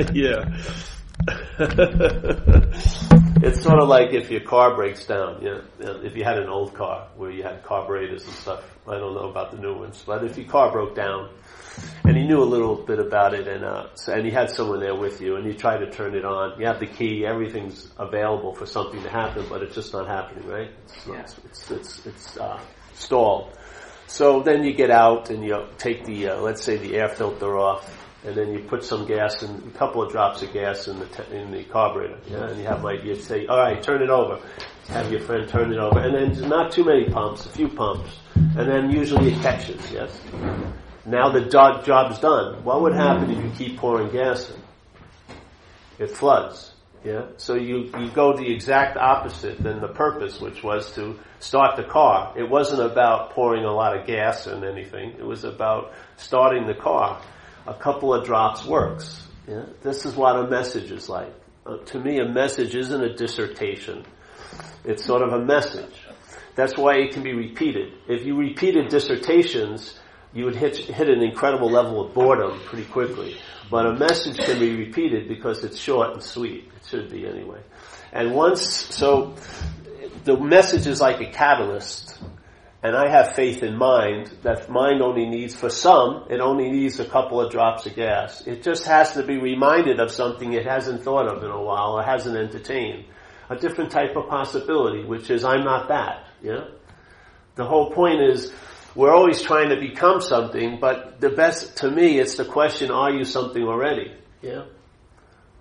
yeah. it's sort of like if your car breaks down. You know, if you had an old car where you had carburetors and stuff. I don't know about the new ones, but if your car broke down, and he knew a little bit about it, and uh, so, and he had someone there with you, and you try to turn it on. You have the key, everything's available for something to happen, but it's just not happening, right? It's Yeah. it's it's, it's, it's uh, stalled. So then you get out and you take the uh, let's say the air filter off, and then you put some gas in a couple of drops of gas in the te- in the carburetor, yeah, and you have like you say, all right, turn it over. Have your friend turn it over, and then not too many pumps, a few pumps, and then usually it catches, yes. Now the job, job's done. What would happen if you keep pouring gas in? It floods. Yeah. So you, you go the exact opposite than the purpose, which was to start the car. It wasn't about pouring a lot of gas in anything. It was about starting the car. A couple of drops works. Yeah. This is what a message is like. Uh, to me, a message isn't a dissertation. It's sort of a message. That's why it can be repeated. If you repeated dissertations, you would hit, hit an incredible level of boredom pretty quickly. But a message can be repeated because it's short and sweet. It should be anyway. And once, so the message is like a catalyst. And I have faith in mind that mind only needs, for some, it only needs a couple of drops of gas. It just has to be reminded of something it hasn't thought of in a while or hasn't entertained. A different type of possibility, which is I'm not that. Yeah? The whole point is we're always trying to become something, but the best, to me, it's the question, are you something already? Yeah?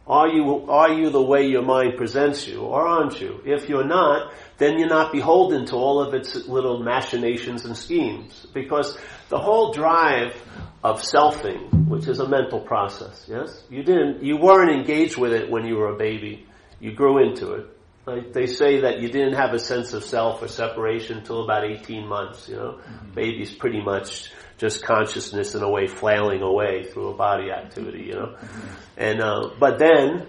Are you, are you the way your mind presents you, or aren't you? If you're not, then you're not beholden to all of its little machinations and schemes. Because the whole drive of selfing, which is a mental process, yes? You didn't, you weren't engaged with it when you were a baby. You grew into it. Like they say that you didn't have a sense of self or separation until about 18 months, you know? Mm-hmm. babies pretty much just consciousness in a way flailing away through a body activity, you know? And, uh, but then,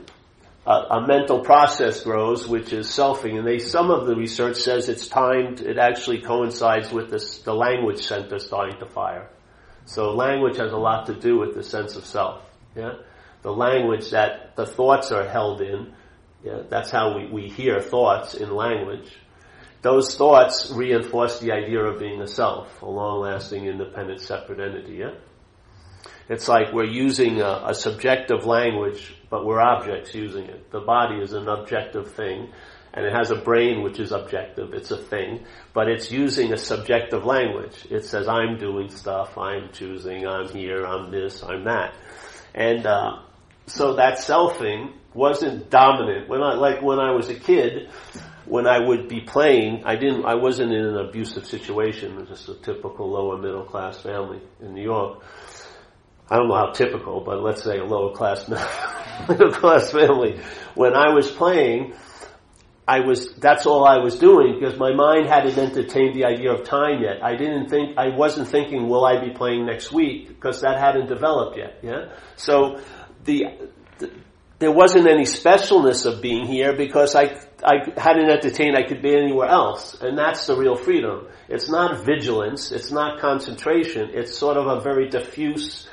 a, a mental process grows, which is selfing, and they, some of the research says it's timed, it actually coincides with this, the language center starting to fire. So language has a lot to do with the sense of self, yeah? The language that the thoughts are held in, yeah, that's how we, we hear thoughts in language. Those thoughts reinforce the idea of being a self, a long-lasting, independent, separate entity, yeah? It's like we're using a, a subjective language, but we're objects using it. The body is an objective thing, and it has a brain which is objective. It's a thing, but it's using a subjective language. It says, I'm doing stuff, I'm choosing, I'm here, I'm this, I'm that. And, uh, so that selfing wasn't dominant. When I, like when I was a kid, when I would be playing, I didn't, I wasn't in an abusive situation. It was just a typical lower middle class family in New York. I don't know how typical, but let's say a lower class middle class family. When I was playing, I was, that's all I was doing because my mind hadn't entertained the idea of time yet. I didn't think, I wasn't thinking, will I be playing next week? Because that hadn't developed yet, yeah? So, the, the there wasn't any specialness of being here because I, I hadn't entertained I could be anywhere else. And that's the real freedom. It's not vigilance, it's not concentration, it's sort of a very diffuse,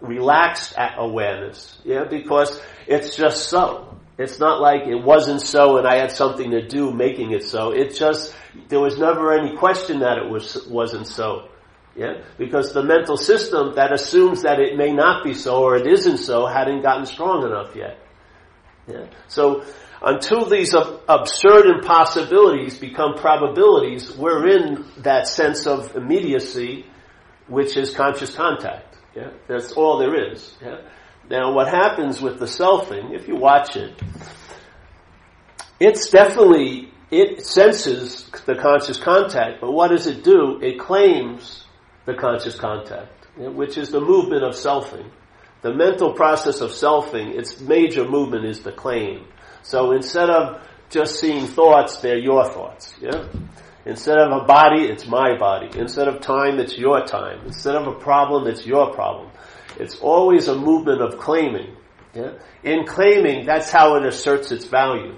relaxed awareness, yeah, because it's just so. It's not like it wasn't so and I had something to do making it so. It just, there was never any question that it was, wasn't so. Yeah? Because the mental system that assumes that it may not be so or it isn't so hadn't gotten strong enough yet. Yeah? So, until these ab- absurd impossibilities become probabilities, we're in that sense of immediacy, which is conscious contact. Yeah? That's all there is. Yeah? Now, what happens with the selfing, if you watch it, it's definitely, it senses the conscious contact, but what does it do? It claims the conscious contact, which is the movement of selfing. The mental process of selfing, its major movement is the claim. So instead of just seeing thoughts, they're your thoughts, yeah? Instead of a body, it's my body. Instead of time, it's your time. Instead of a problem, it's your problem. It's always a movement of claiming. Yeah? In claiming, that's how it asserts its value.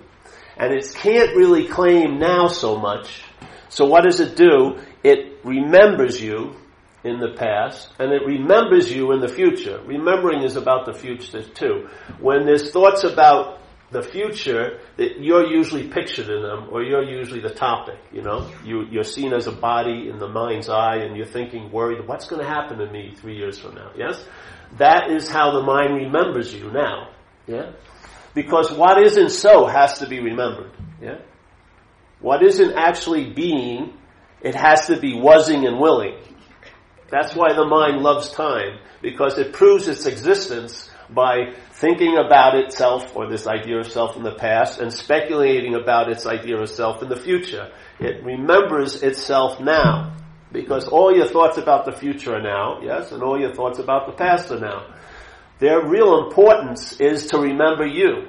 And it can't really claim now so much. So what does it do? It remembers you in the past, and it remembers you in the future. Remembering is about the future too. When there's thoughts about the future, that you're usually pictured in them, or you're usually the topic, you know? You, you're seen as a body in the mind's eye, and you're thinking, worried, what's going to happen to me three years from now, yes? That is how the mind remembers you now, yeah? Because what isn't so has to be remembered, yeah? What isn't actually being, it has to be wasing and willing. That's why the mind loves time, because it proves its existence by thinking about itself or this idea of self in the past and speculating about its idea of self in the future. It remembers itself now, because all your thoughts about the future are now, yes, and all your thoughts about the past are now. Their real importance is to remember you,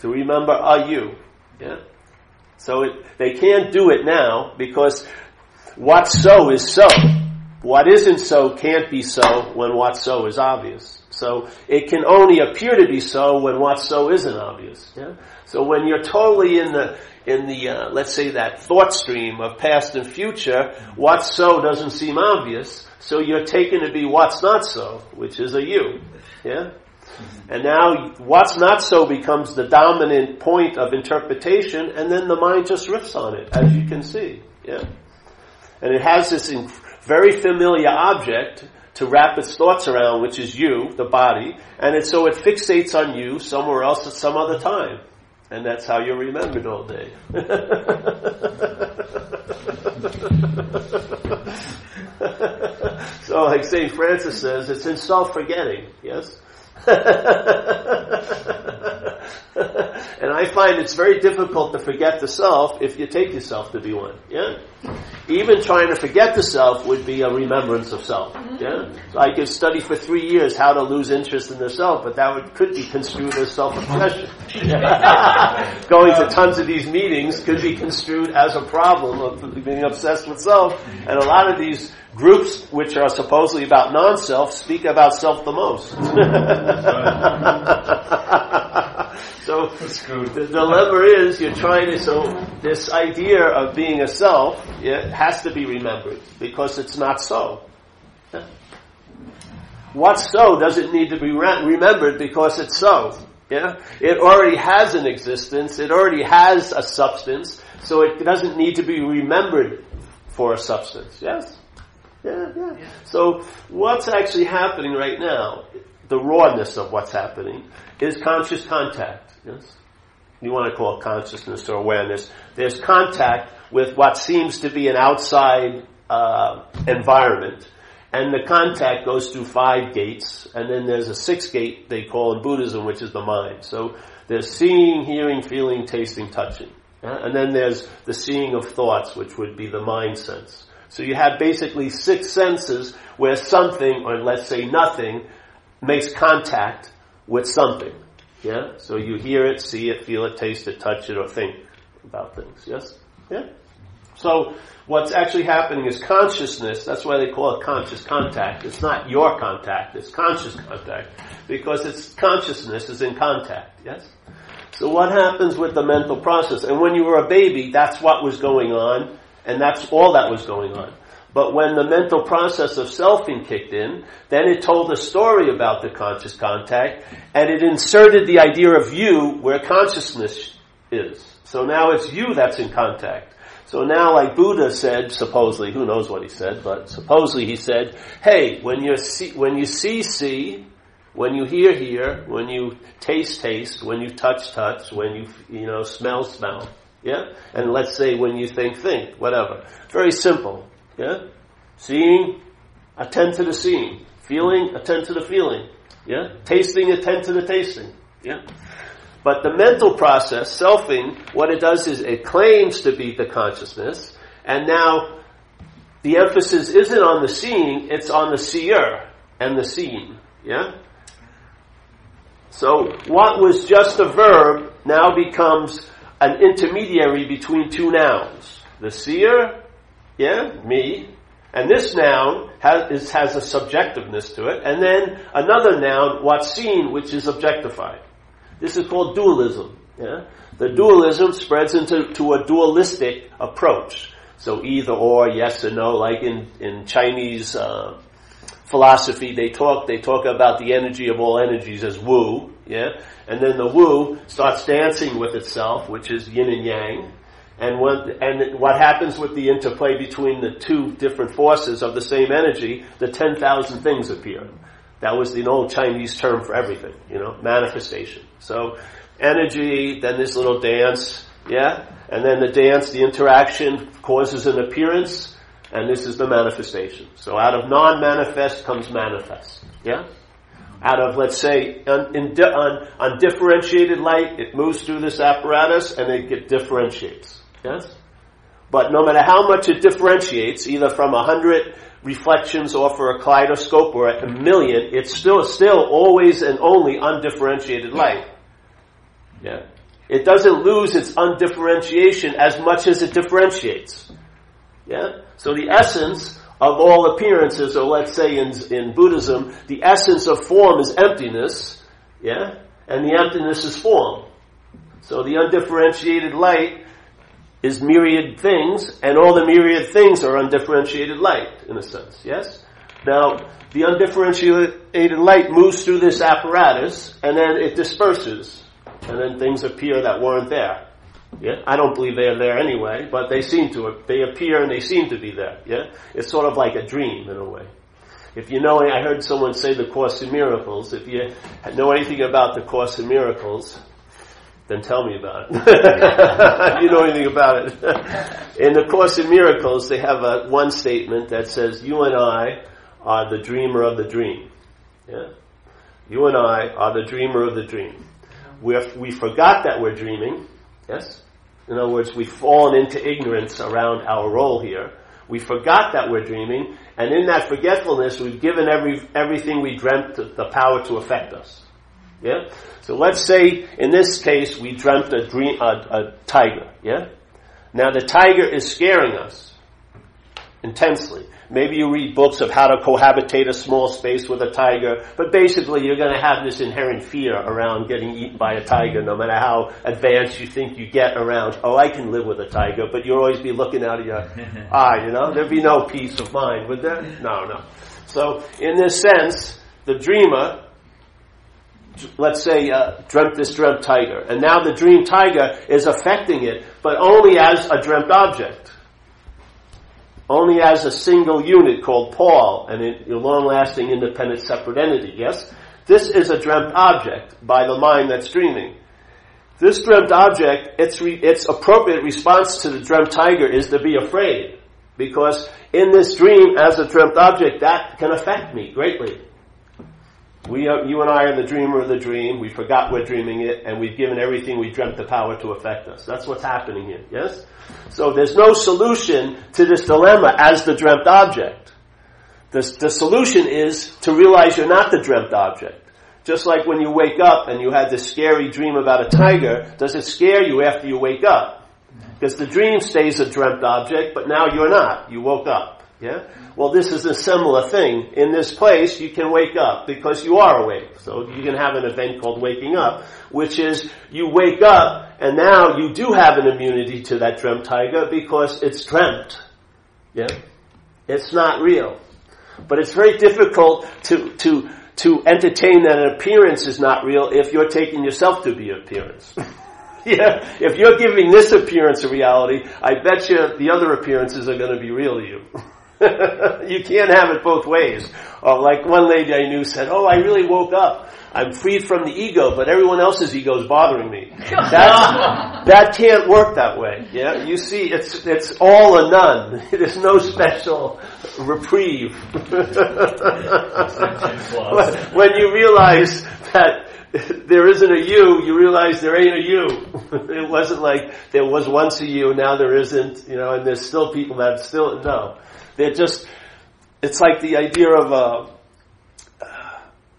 to remember a you, yeah. So it, they can't do it now because what's so is so. What isn't so can't be so when what's so is obvious. So it can only appear to be so when what's so isn't obvious. Yeah? So when you're totally in the in the uh, let's say that thought stream of past and future, what's so doesn't seem obvious. So you're taken to be what's not so, which is a you. Yeah. And now what's not so becomes the dominant point of interpretation, and then the mind just riffs on it, as you can see. Yeah. And it has this very familiar object to wrap its thoughts around, which is you, the body, and it, so it fixates on you somewhere else at some other time. And that's how you're remembered all day. so like St. Francis says, it's in self-forgetting, yes? and I find it's very difficult to forget the self if you take yourself to be one. Yeah? Even trying to forget the self would be a remembrance of self. Mm-hmm. Yeah? So I could study for three years how to lose interest in the self, but that would, could be construed as self-obsession. Going to tons of these meetings could be construed as a problem of being obsessed with self. And a lot of these groups which are supposedly about non-self speak about self the most. so the dilemma is you're trying to, so this idea of being a self, it has to be remembered because it's not so. What's so doesn't need to be re- remembered because it's so. Yeah? It already has an existence, it already has a substance, so it doesn't need to be remembered for a substance. Yes? Yeah, yeah. So what's actually happening right now, the rawness of what's happening, is conscious contact. Yes? You want to call it consciousness or awareness. There's contact with what seems to be an outside uh, environment. And the contact goes through five gates, and then there's a sixth gate they call in Buddhism, which is the mind. So there's seeing, hearing, feeling, tasting, touching. Yeah? And then there's the seeing of thoughts, which would be the mind sense. So you have basically six senses where something, or let's say nothing, makes contact with something. Yeah? So you hear it, see it, feel it, taste it, touch it, or think about things. Yes? Yeah? So what's actually happening is consciousness, that's why they call it conscious contact. It's not your contact, it's conscious contact. Because it's consciousness is in contact. Yes? So what happens with the mental process? And when you were a baby, that's what was going on and that's all that was going on. But when the mental process of selfing kicked in, then it told a story about the conscious contact, and it inserted the idea of you where consciousness is. So now it's you that's in contact. So now, like Buddha said, supposedly, who knows what he said, but supposedly he said, hey, when you see, when you see, see, when you hear, hear, when you taste, taste, when you touch, touch, when you, you know, smell, smell. Yeah? And let's say when you think, think, whatever. Very simple. Yeah? Seeing, attend to the seeing. Feeling, attend to the feeling. Yeah? Tasting, attend to the tasting. Yeah? But the mental process, selfing, what it does is it claims to be the consciousness, and now the emphasis isn't on the seeing, it's on the seer and the seeing. Yeah? So what was just a verb now becomes an intermediary between two nouns. The seer, yeah, me, and this noun has, is, has a subjectiveness to it, and then another noun, what's seen, which is objectified. This is called dualism. Yeah? The dualism spreads into to a dualistic approach. So either or, yes or no, like in, in Chinese uh, philosophy, they talk, they talk about the energy of all energies as Wu, yeah? And then the Wu starts dancing with itself, which is yin and yang. And what, and what happens with the interplay between the two different forces of the same energy, the 10,000 things appear. That was the old Chinese term for everything, you know, manifestation. So, energy, then this little dance, yeah? And then the dance, the interaction causes an appearance, and this is the manifestation. So out of non-manifest comes manifest. Yeah? Out of, let's say, in, un, undifferentiated light, it moves through this apparatus and it get, differentiates. Yes? But no matter how much it differentiates, either from a hundred reflections off for a kaleidoscope or a million, it's still, still always and only undifferentiated light. Yeah? It doesn't lose its undifferentiation as much as it differentiates. Yeah? So the essence of all appearances, or let's say in, in Buddhism, the essence of form is emptiness, yeah? And the emptiness is form. So the undifferentiated light is myriad things, and all the myriad things are undifferentiated light, in a sense, yes? Now, the undifferentiated light moves through this apparatus, and then it disperses, and then things appear that weren't there. Yeah, I don't believe they're there anyway, but they seem to. They appear and they seem to be there. Yeah, it's sort of like a dream in a way. If you know, I heard someone say the Course in Miracles. If you know anything about the Course in Miracles, then tell me about it. you know anything about it. in the Course in Miracles, they have a, one statement that says, "You and I are the dreamer of the dream." Yeah, you and I are the dreamer of the dream. we we forgot that we're dreaming. Yes. In other words, we've fallen into ignorance around our role here. We forgot that we're dreaming, and in that forgetfulness, we've given every, everything we dreamt the power to affect us. Yeah? So let's say, in this case, we dreamt a dream, a, a tiger. Yeah? Now the tiger is scaring us intensely. Maybe you read books of how to cohabitate a small space with a tiger, but basically you're going to have this inherent fear around getting eaten by a tiger, no matter how advanced you think you get around, oh, I can live with a tiger, but you'll always be looking out of your eye, you know? There'd be no peace of mind, would there? No, no. So, in this sense, the dreamer, let's say, uh, dreamt this dreamt tiger, and now the dream tiger is affecting it, but only as a dreamt object only as a single unit called Paul, and a long-lasting, independent, separate entity. Yes, this is a dreamt object by the mind that's dreaming. This dreamt object, its re, its appropriate response to the dreamt tiger is to be afraid, because in this dream, as a dreamt object, that can affect me greatly. We are, you and I are the dreamer of the dream. We forgot we're dreaming it, and we've given everything we dreamt the power to affect us. That's what's happening here. Yes? So there's no solution to this dilemma as the dreamt object. The, the solution is to realize you're not the dreamt object. Just like when you wake up and you had this scary dream about a tiger, does it scare you after you wake up? Because the dream stays a dreamt object, but now you're not. You woke up. Yeah? Well, this is a similar thing. In this place, you can wake up because you are awake. So you can have an event called waking up, which is you wake up and now you do have an immunity to that dream tiger because it's dreamt. Yeah? It's not real. But it's very difficult to, to, to entertain that an appearance is not real if you're taking yourself to be appearance. yeah, if you're giving this appearance a reality, I bet you the other appearances are going to be real to you. you can't have it both ways. Or like one lady I knew said, "Oh, I really woke up. I'm freed from the ego, but everyone else's ego is bothering me." That's, that can't work that way. Yeah, you see, it's it's all or none. There's no special reprieve. when you realize that there isn't a you, you realize there ain't a you. it wasn't like there was once a you, now there isn't, you know, and there's still people that still, no. They're just, it's like the idea of a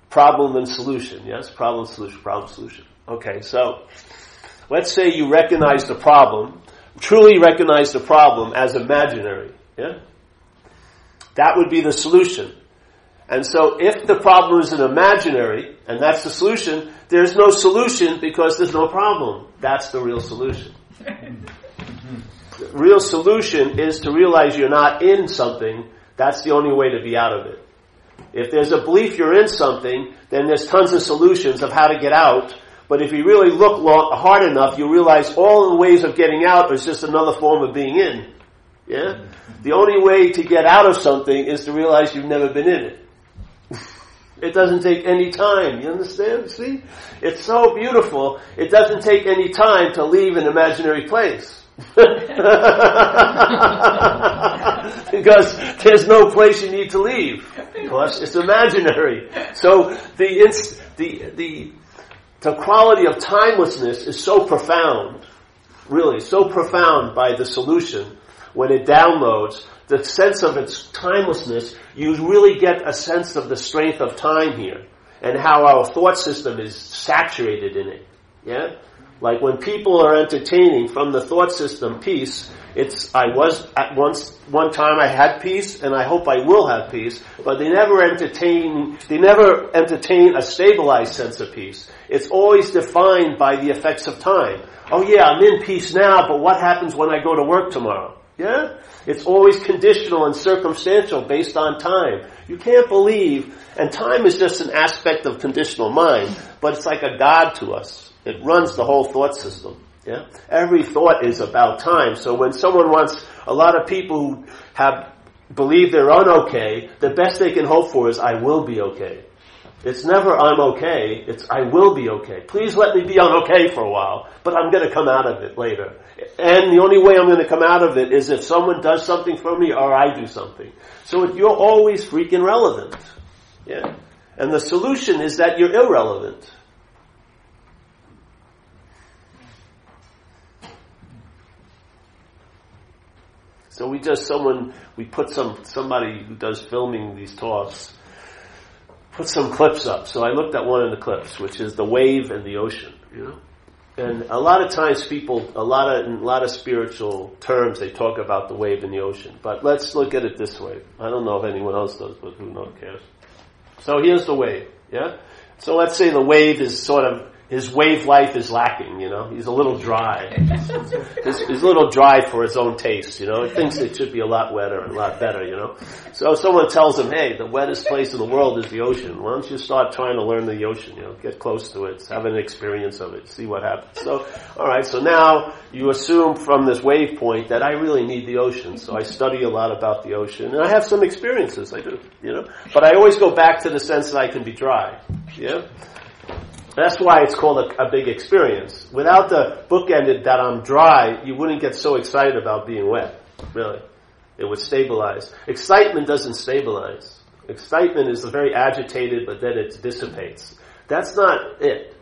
problem and solution, yes? Problem, solution, problem, solution. Okay, so let's say you recognize the problem, truly recognize the problem as imaginary, yeah? That would be the solution. And so if the problem is an imaginary, and that's the solution, there's no solution because there's no problem. That's the real solution. real solution is to realize you're not in something. That's the only way to be out of it. If there's a belief you're in something, then there's tons of solutions of how to get out. But if you really look hard enough, you realize all the ways of getting out is just another form of being in. Yeah? The only way to get out of something is to realize you've never been in it. it doesn't take any time. You understand? See? It's so beautiful. It doesn't take any time to leave an imaginary place. because there's no place you need to leave. Because it's imaginary. So the, the, the, the quality of timelessness is so profound, really, so profound by the solution when it downloads the sense of its timelessness, you really get a sense of the strength of time here and how our thought system is saturated in it. Yeah? Like when people are entertaining from the thought system peace, it's, I was at once, one time I had peace and I hope I will have peace, but they never entertain, they never entertain a stabilized sense of peace. It's always defined by the effects of time. Oh yeah, I'm in peace now, but what happens when I go to work tomorrow? Yeah? It's always conditional and circumstantial based on time. You can't believe, and time is just an aspect of conditional mind, but it's like a God to us. It runs the whole thought system. Yeah? Every thought is about time. So when someone wants, a lot of people who have, believe they're unokay, the best they can hope for is, I will be okay. It's never I'm okay, it's I will be okay. Please let me be unokay for a while, but I'm gonna come out of it later. And the only way I'm gonna come out of it is if someone does something for me or I do something. So you're always freaking relevant. Yeah. And the solution is that you're irrelevant. So we just someone we put some somebody who does filming these talks put some clips up. So I looked at one of the clips, which is the wave and the ocean. You know, and a lot of times people, a lot of in a lot of spiritual terms, they talk about the wave and the ocean. But let's look at it this way. I don't know if anyone else does, but who knows cares. So here's the wave. Yeah. So let's say the wave is sort of his wave life is lacking, you know. He's a little dry. he's, he's, a little dry for his own taste, you know. He thinks it should be a lot wetter and a lot better, you know. So someone tells him, hey, the wettest place in the world is the ocean. Why don't you start trying to learn the ocean, you know, get close to it, have an experience of it, see what happens. So, alright, so now you assume from this wave point that I really need the ocean. So I study a lot about the ocean and I have some experiences, I do, you know. But I always go back to the sense that I can be dry, yeah. That's why it's called a, a, big experience. Without the bookended that I'm dry, you wouldn't get so excited about being wet. Really. It would stabilize. Excitement doesn't stabilize. Excitement is very agitated, but then it dissipates. That's not it.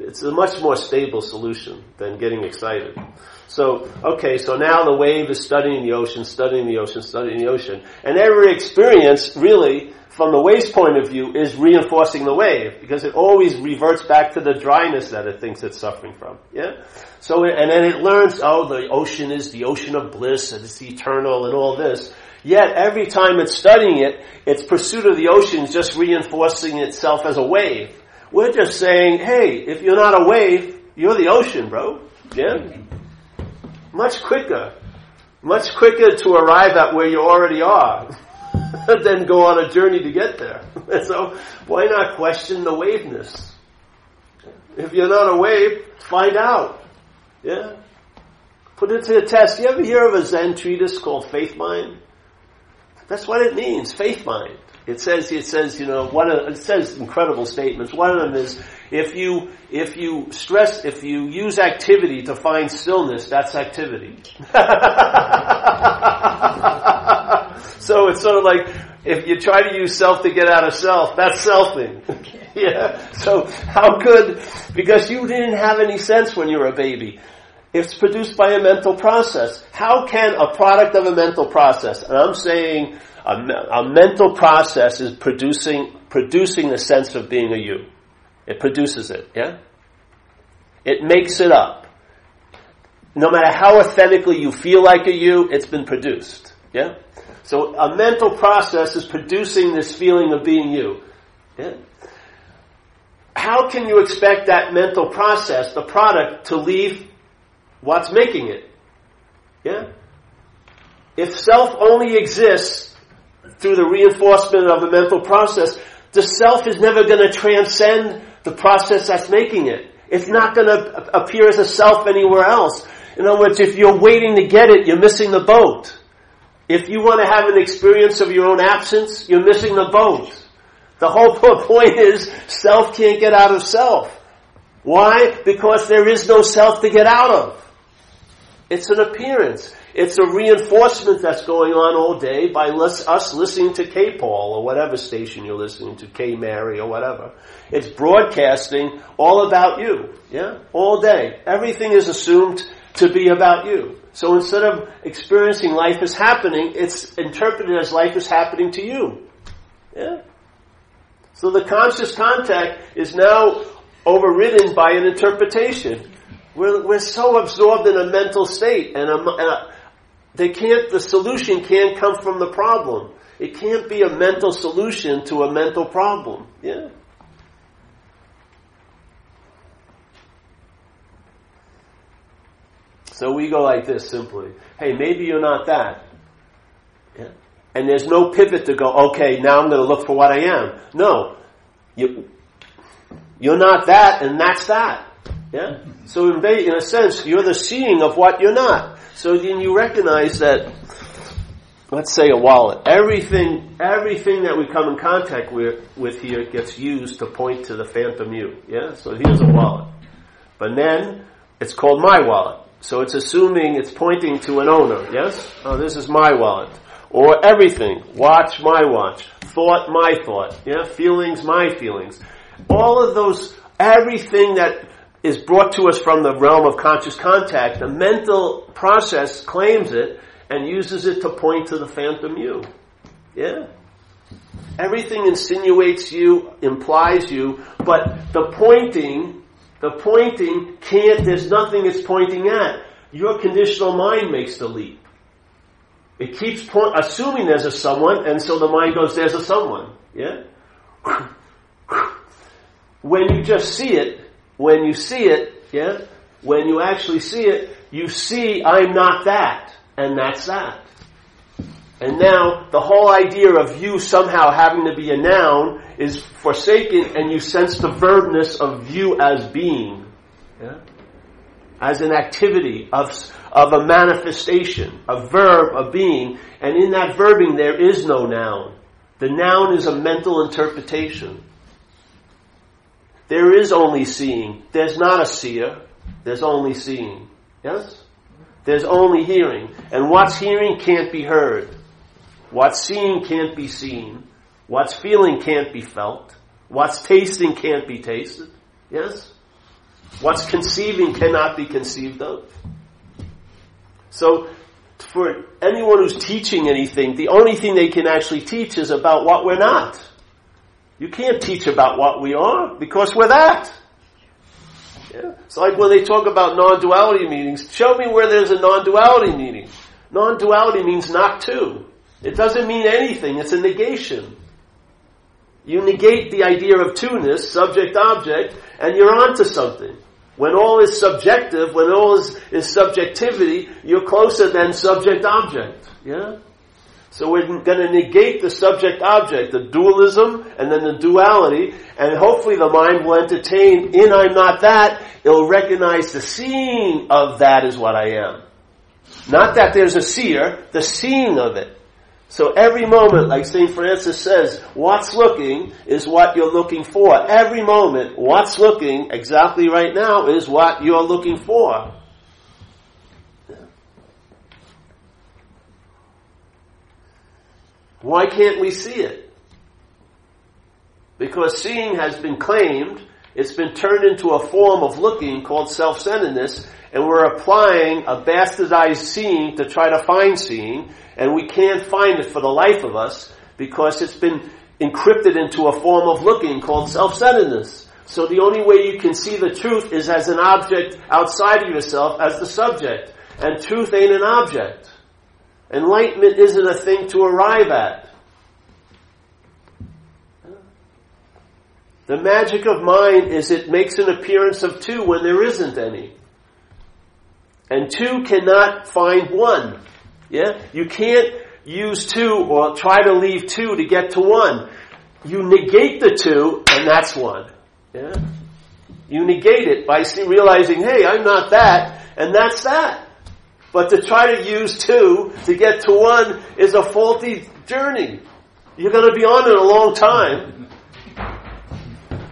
It's a much more stable solution than getting excited. So, okay, so now the wave is studying the ocean, studying the ocean, studying the ocean. And every experience really from the wave's point of view, is reinforcing the wave because it always reverts back to the dryness that it thinks it's suffering from. Yeah. So, and then it learns, oh, the ocean is the ocean of bliss and it's eternal and all this. Yet every time it's studying it, its pursuit of the ocean is just reinforcing itself as a wave. We're just saying, hey, if you're not a wave, you're the ocean, bro. Yeah. Much quicker. Much quicker to arrive at where you already are. then go on a journey to get there. so why not question the waveness? If you're not a wave, find out. Yeah? Put it to the test. You ever hear of a Zen treatise called Faith Mind? That's what it means, faith mind. It says, it says, you know, one of, it says incredible statements. One of them is, if you, if you stress, if you use activity to find stillness, that's activity. so it's sort of like if you try to use self to get out of self, that's selfing. yeah. So how good? Because you didn't have any sense when you were a baby. It's produced by a mental process. How can a product of a mental process, and I'm saying a, a mental process is producing, producing the sense of being a you. It produces it, yeah? It makes it up. No matter how authentically you feel like a you, it's been produced, yeah? So a mental process is producing this feeling of being you. Yeah? How can you expect that mental process, the product, to leave what's making it? Yeah? If self only exists through the reinforcement of the mental process, the self is never going to transcend the process that's making it. It's not going to appear as a self anywhere else. In other words, if you're waiting to get it, you're missing the boat. If you want to have an experience of your own absence, you're missing the boat. The whole point is self can't get out of self. Why? Because there is no self to get out of. It's an appearance. It's a reinforcement that's going on all day by us listening to K-Paul or whatever station you're listening to, K-Mary or whatever. It's broadcasting all about you. Yeah? All day. Everything is assumed to be about you. So instead of experiencing life as happening, it's interpreted as life is happening to you. Yeah? So the conscious contact is now overridden by an interpretation. We're, we're so absorbed in a mental state and, a, and a, they can't, the solution can't come from the problem. It can't be a mental solution to a mental problem. Yeah? So we go like this simply. Hey, maybe you're not that. Yeah? And there's no pivot to go, okay, now I'm going to look for what I am. No. You, you're not that, and that's that. Yeah? So in, in a sense, you're the seeing of what you're not. So then you recognize that, let's say a wallet, everything, everything that we come in contact with, with here gets used to point to the phantom you. Yeah? So here's a wallet. But then, it's called my wallet. So it's assuming it's pointing to an owner. Yes? Oh, this is my wallet. Or everything. Watch, my watch. Thought, my thought. Yeah? Feelings, my feelings. All of those, everything that is brought to us from the realm of conscious contact, the mental process claims it and uses it to point to the phantom you. Yeah? Everything insinuates you, implies you, but the pointing, the pointing can't, there's nothing it's pointing at. Your conditional mind makes the leap. It keeps point, assuming there's a someone, and so the mind goes, there's a someone. Yeah? When you just see it, when you see it, yeah, when you actually see it, you see I'm not that, and that's that. And now the whole idea of you somehow having to be a noun is forsaken and you sense the verbness of you as being. Yeah? As an activity of, of a manifestation, a verb, a being. And in that verbing there is no noun. The noun is a mental interpretation. There is only seeing. There's not a seer. There's only seeing. Yes? There's only hearing. And what's hearing can't be heard. What's seeing can't be seen. What's feeling can't be felt. What's tasting can't be tasted. Yes? What's conceiving cannot be conceived of. So, for anyone who's teaching anything, the only thing they can actually teach is about what we're not. You can't teach about what we are because we're that. Yeah? It's like when they talk about non-duality meanings, show me where there's a non-duality meaning. Non-duality means not two. It doesn't mean anything, it's a negation. You negate the idea of two-ness, subject-object, and you're onto something. When all is subjective, when all is, is subjectivity, you're closer than subject-object. Yeah? So we're going to negate the subject object, the dualism, and then the duality, and hopefully the mind will entertain in I'm not that, it'll recognize the seeing of that is what I am. Not that there's a seer, the seeing of it. So every moment, like St. Francis says, what's looking is what you're looking for. Every moment, what's looking exactly right now is what you're looking for. Why can't we see it? Because seeing has been claimed, it's been turned into a form of looking called self-centeredness, and we're applying a bastardized seeing to try to find seeing, and we can't find it for the life of us because it's been encrypted into a form of looking called self-centeredness. So the only way you can see the truth is as an object outside of yourself, as the subject. And truth ain't an object. Enlightenment isn't a thing to arrive at. The magic of mind is it makes an appearance of two when there isn't any. And two cannot find one. Yeah? You can't, use two or try to leave two to get to one. You negate the two and that's one. Yeah? You negate it by realizing, hey, I'm not that and that's that. But to try to use two to get to one is a faulty journey. You're going to be on it a long time.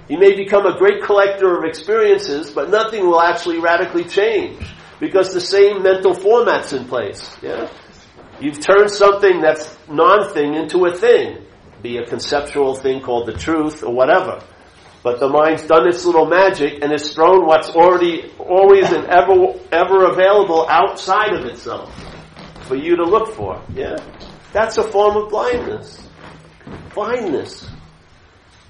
You may become a great collector of experiences, but nothing will actually radically change because the same mental format's in place. Yeah? You've turned something that's non-thing into a thing, be a conceptual thing called the truth or whatever. But the mind's done its little magic and has thrown what's already always and ever ever available outside of itself for you to look for. Yeah? That's a form of blindness. Blindness.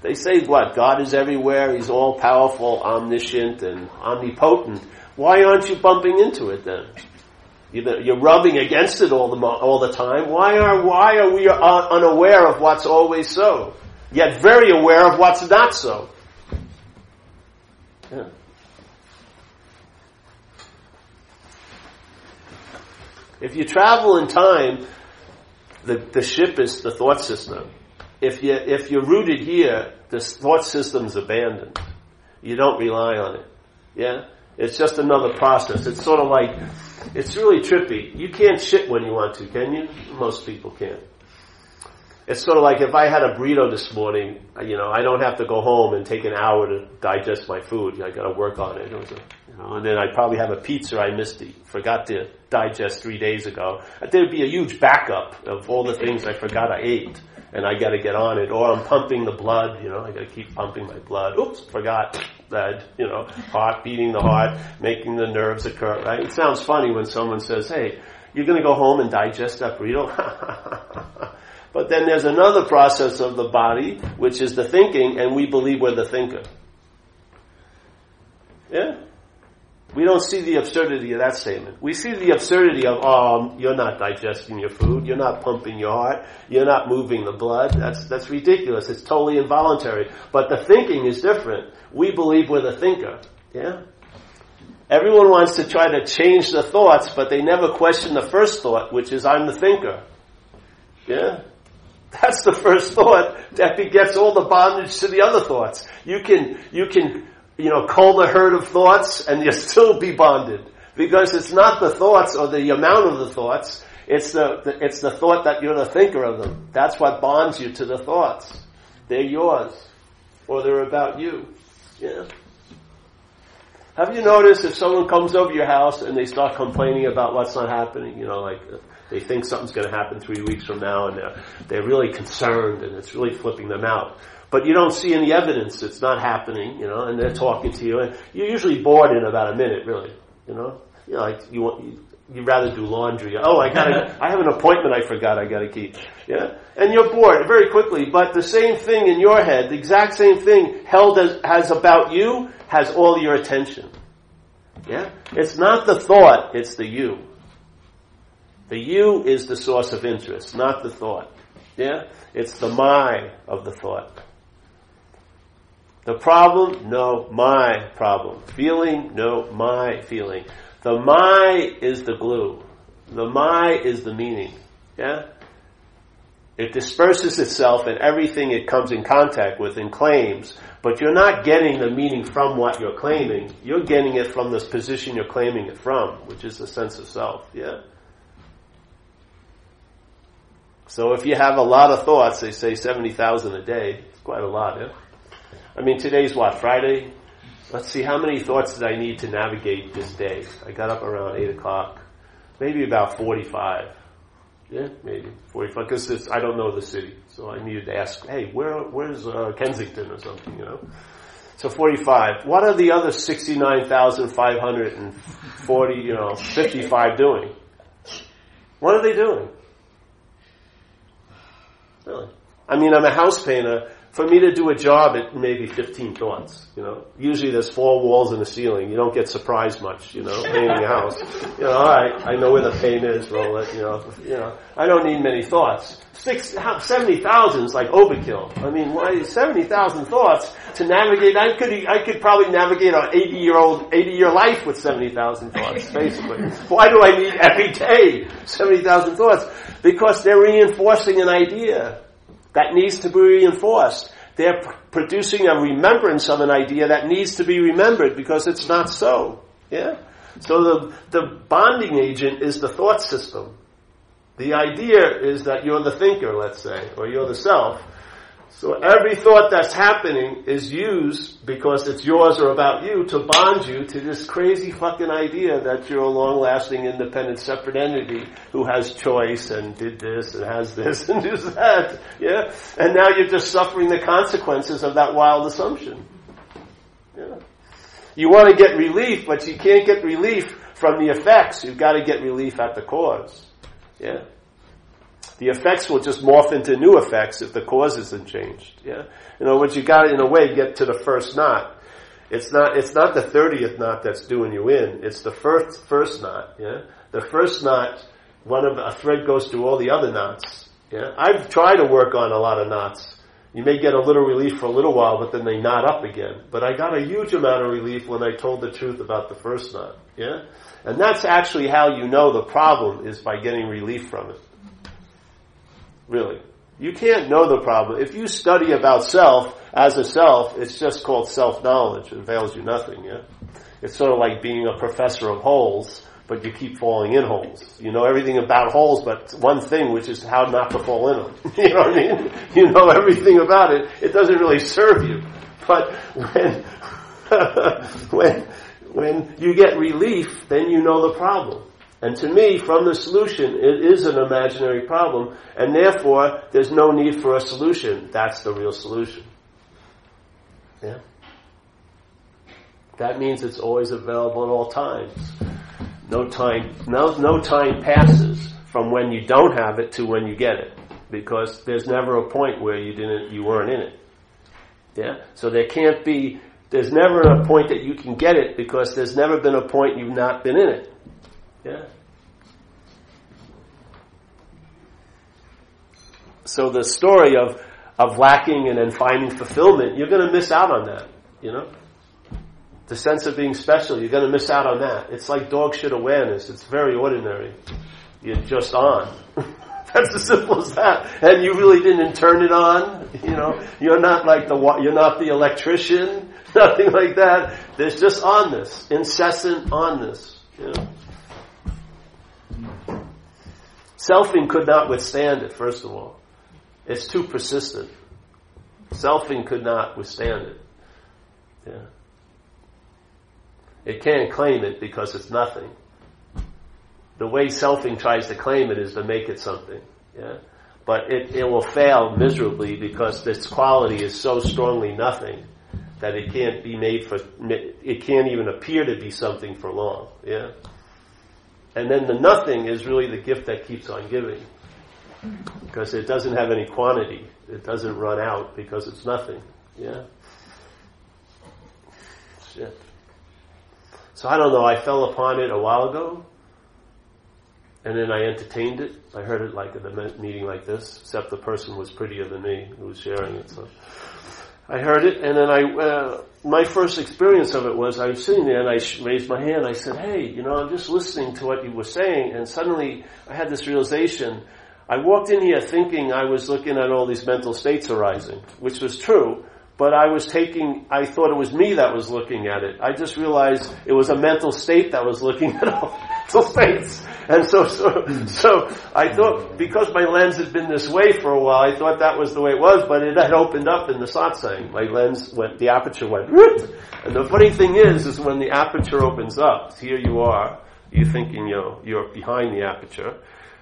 They say what? God is everywhere, He's all powerful, omniscient, and omnipotent. Why aren't you bumping into it then? You're rubbing against it all the, all the time. Why are, why are we uh, unaware of what's always so? Yet very aware of what's not so. Yeah. If you travel in time, the, the ship is the thought system. If you if you're rooted here, the thought system's abandoned. You don't rely on it. Yeah? It's just another process. It's sort of like it's really trippy. You can't shit when you want to, can you? Most people can't it's sort of like if I had a burrito this morning, you know, I don't have to go home and take an hour to digest my food. I got to work on it. it a, you know, and then I probably have a pizza I missed, forgot to digest three days ago. There'd be a huge backup of all the things I forgot I ate, and I got to get on it. Or I'm pumping the blood. You know, I got to keep pumping my blood. Oops, forgot that. You know, heart beating the heart, making the nerves occur. Right? It sounds funny when someone says, "Hey." You're going to go home and digest that burrito? But then there's another process of the body, which is the thinking, and we believe we're the thinker. Yeah? We don't see the absurdity of that statement. We see the absurdity of, oh, you're not digesting your food, you're not pumping your heart, you're not moving the blood. That's, that's ridiculous. It's totally involuntary. But the thinking is different. We believe we're the thinker. Yeah? Everyone wants to try to change the thoughts, but they never question the first thought, which is, I'm the thinker. Yeah? That's the first thought that begets all the bondage to the other thoughts. You can, you can, you know, cull the herd of thoughts and you still be bonded. Because it's not the thoughts or the amount of the thoughts, it's the, the, it's the thought that you're the thinker of them. That's what bonds you to the thoughts. They're yours. Or they're about you. Yeah. Have you noticed if someone comes over your house and they start complaining about what's not happening, you know, like they think something's going to happen three weeks from now, and they're, they're really concerned, and it's really flipping them out. But you don't see any evidence it's not happening, you know, and they're talking to you, and you're usually bored in about a minute, really, you know. You know, like you want, you, you'd rather do laundry. Oh, I gotta, I have an appointment I forgot I gotta keep. Yeah? And you're bored very quickly, but the same thing in your head, the exact same thing held as, has about you, has all your attention. Yeah? It's not the thought, it's the you. The you is the source of interest, not the thought. Yeah? It's the my of the thought. The problem? No, my problem. Feeling? No, my feeling. The my is the glue. The my is the meaning. Yeah? It disperses itself in everything it comes in contact with and claims, but you're not getting the meaning from what you're claiming. You're getting it from this position you're claiming it from, which is the sense of self. Yeah? So if you have a lot of thoughts, they say 70,000 a day. It's quite a lot, yeah? I mean, today's what, Friday? Let's see, how many thoughts did I need to navigate this day? I got up around 8 o'clock. Maybe about 45. Yeah, maybe 45. Because I don't know the city. So I needed to ask, hey, where, where's uh, Kensington or something, you know? So 45. What are the other 69,540, you know, 55 doing? What are they doing? Really. I mean, I'm a house painter. For me to do a job, it may be 15 thoughts, you know. Usually there's four walls and a ceiling. You don't get surprised much, you know, painting a house. You know, alright, I know where the paint is, roll it, you know, you know. I don't need many thoughts. Six, 70,000 is like overkill. I mean, why 70,000 thoughts to navigate? I could, I could probably navigate an 80 year old, 80 year life with 70,000 thoughts, basically. Why do I need every day 70,000 thoughts? Because they're reinforcing an idea that needs to be reinforced. They're pr- producing a remembrance of an idea that needs to be remembered because it's not so. Yeah? So the, the bonding agent is the thought system. The idea is that you're the thinker, let's say, or you're the self. So every thought that's happening is used because it's yours or about you to bond you to this crazy fucking idea that you're a long-lasting, independent, separate entity who has choice and did this and has this and does that. Yeah? And now you're just suffering the consequences of that wild assumption. Yeah. You want to get relief, but you can't get relief from the effects. You've got to get relief at the cause. Yeah? The effects will just morph into new effects if the cause isn't changed. Yeah. In other words, you got to, in a way, get to the first knot. It's not, it's not the 30th knot that's doing you in. It's the first, first knot. Yeah. The first knot, one of, a thread goes through all the other knots. Yeah. I've tried to work on a lot of knots. You may get a little relief for a little while, but then they knot up again. But I got a huge amount of relief when I told the truth about the first knot. Yeah. And that's actually how you know the problem is by getting relief from it. Really. You can't know the problem. If you study about self as a self, it's just called self-knowledge. It avails you nothing, yeah? It's sort of like being a professor of holes, but you keep falling in holes. You know everything about holes, but one thing, which is how not to fall in them. you know what I mean? You know everything about it. It doesn't really serve you. But when, when, when you get relief, then you know the problem. And to me, from the solution, it is an imaginary problem, and therefore, there's no need for a solution. That's the real solution. Yeah? That means it's always available at all times. No time, no, no time passes from when you don't have it to when you get it. Because there's never a point where you didn't, you weren't in it. Yeah? So there can't be, there's never a point that you can get it because there's never been a point you've not been in it. Yeah. So the story of, of lacking and then finding fulfillment, you're going to miss out on that, you know? The sense of being special, you're going to miss out on that. It's like dog shit awareness. It's very ordinary. You're just on. That's as simple as that. And you really didn't turn it on. You know, you're not like the you're not the electrician. Nothing like that. There's just onness, incessant onness. You know. Selfing could not withstand it, first of all. It's too persistent. Selfing could not withstand it. Yeah. It can't claim it because it's nothing. The way selfing tries to claim it is to make it something. Yeah. But it, it will fail miserably because its quality is so strongly nothing that it can't be made for, it can't even appear to be something for long. Yeah. And then the nothing is really the gift that keeps on giving. Because it doesn't have any quantity. It doesn't run out because it's nothing. Yeah? Shit. So I don't know, I fell upon it a while ago. And then I entertained it. I heard it like at a meeting like this, except the person was prettier than me who was sharing it. So I heard it, and then I, uh, my first experience of it was I was sitting there and I raised my hand. I said, "Hey, you know, I'm just listening to what you were saying," and suddenly I had this realization. I walked in here thinking I was looking at all these mental states arising, which was true, but I was taking, I thought it was me that was looking at it. I just realized it was a mental state that was looking at all mental states. And so, so, so I thought, because my lens had been this way for a while, I thought that was the way it was, but it had opened up in the satsang. My lens went, the aperture went, and the funny thing is, is when the aperture opens up, here you are, you're thinking you're, you're behind the aperture.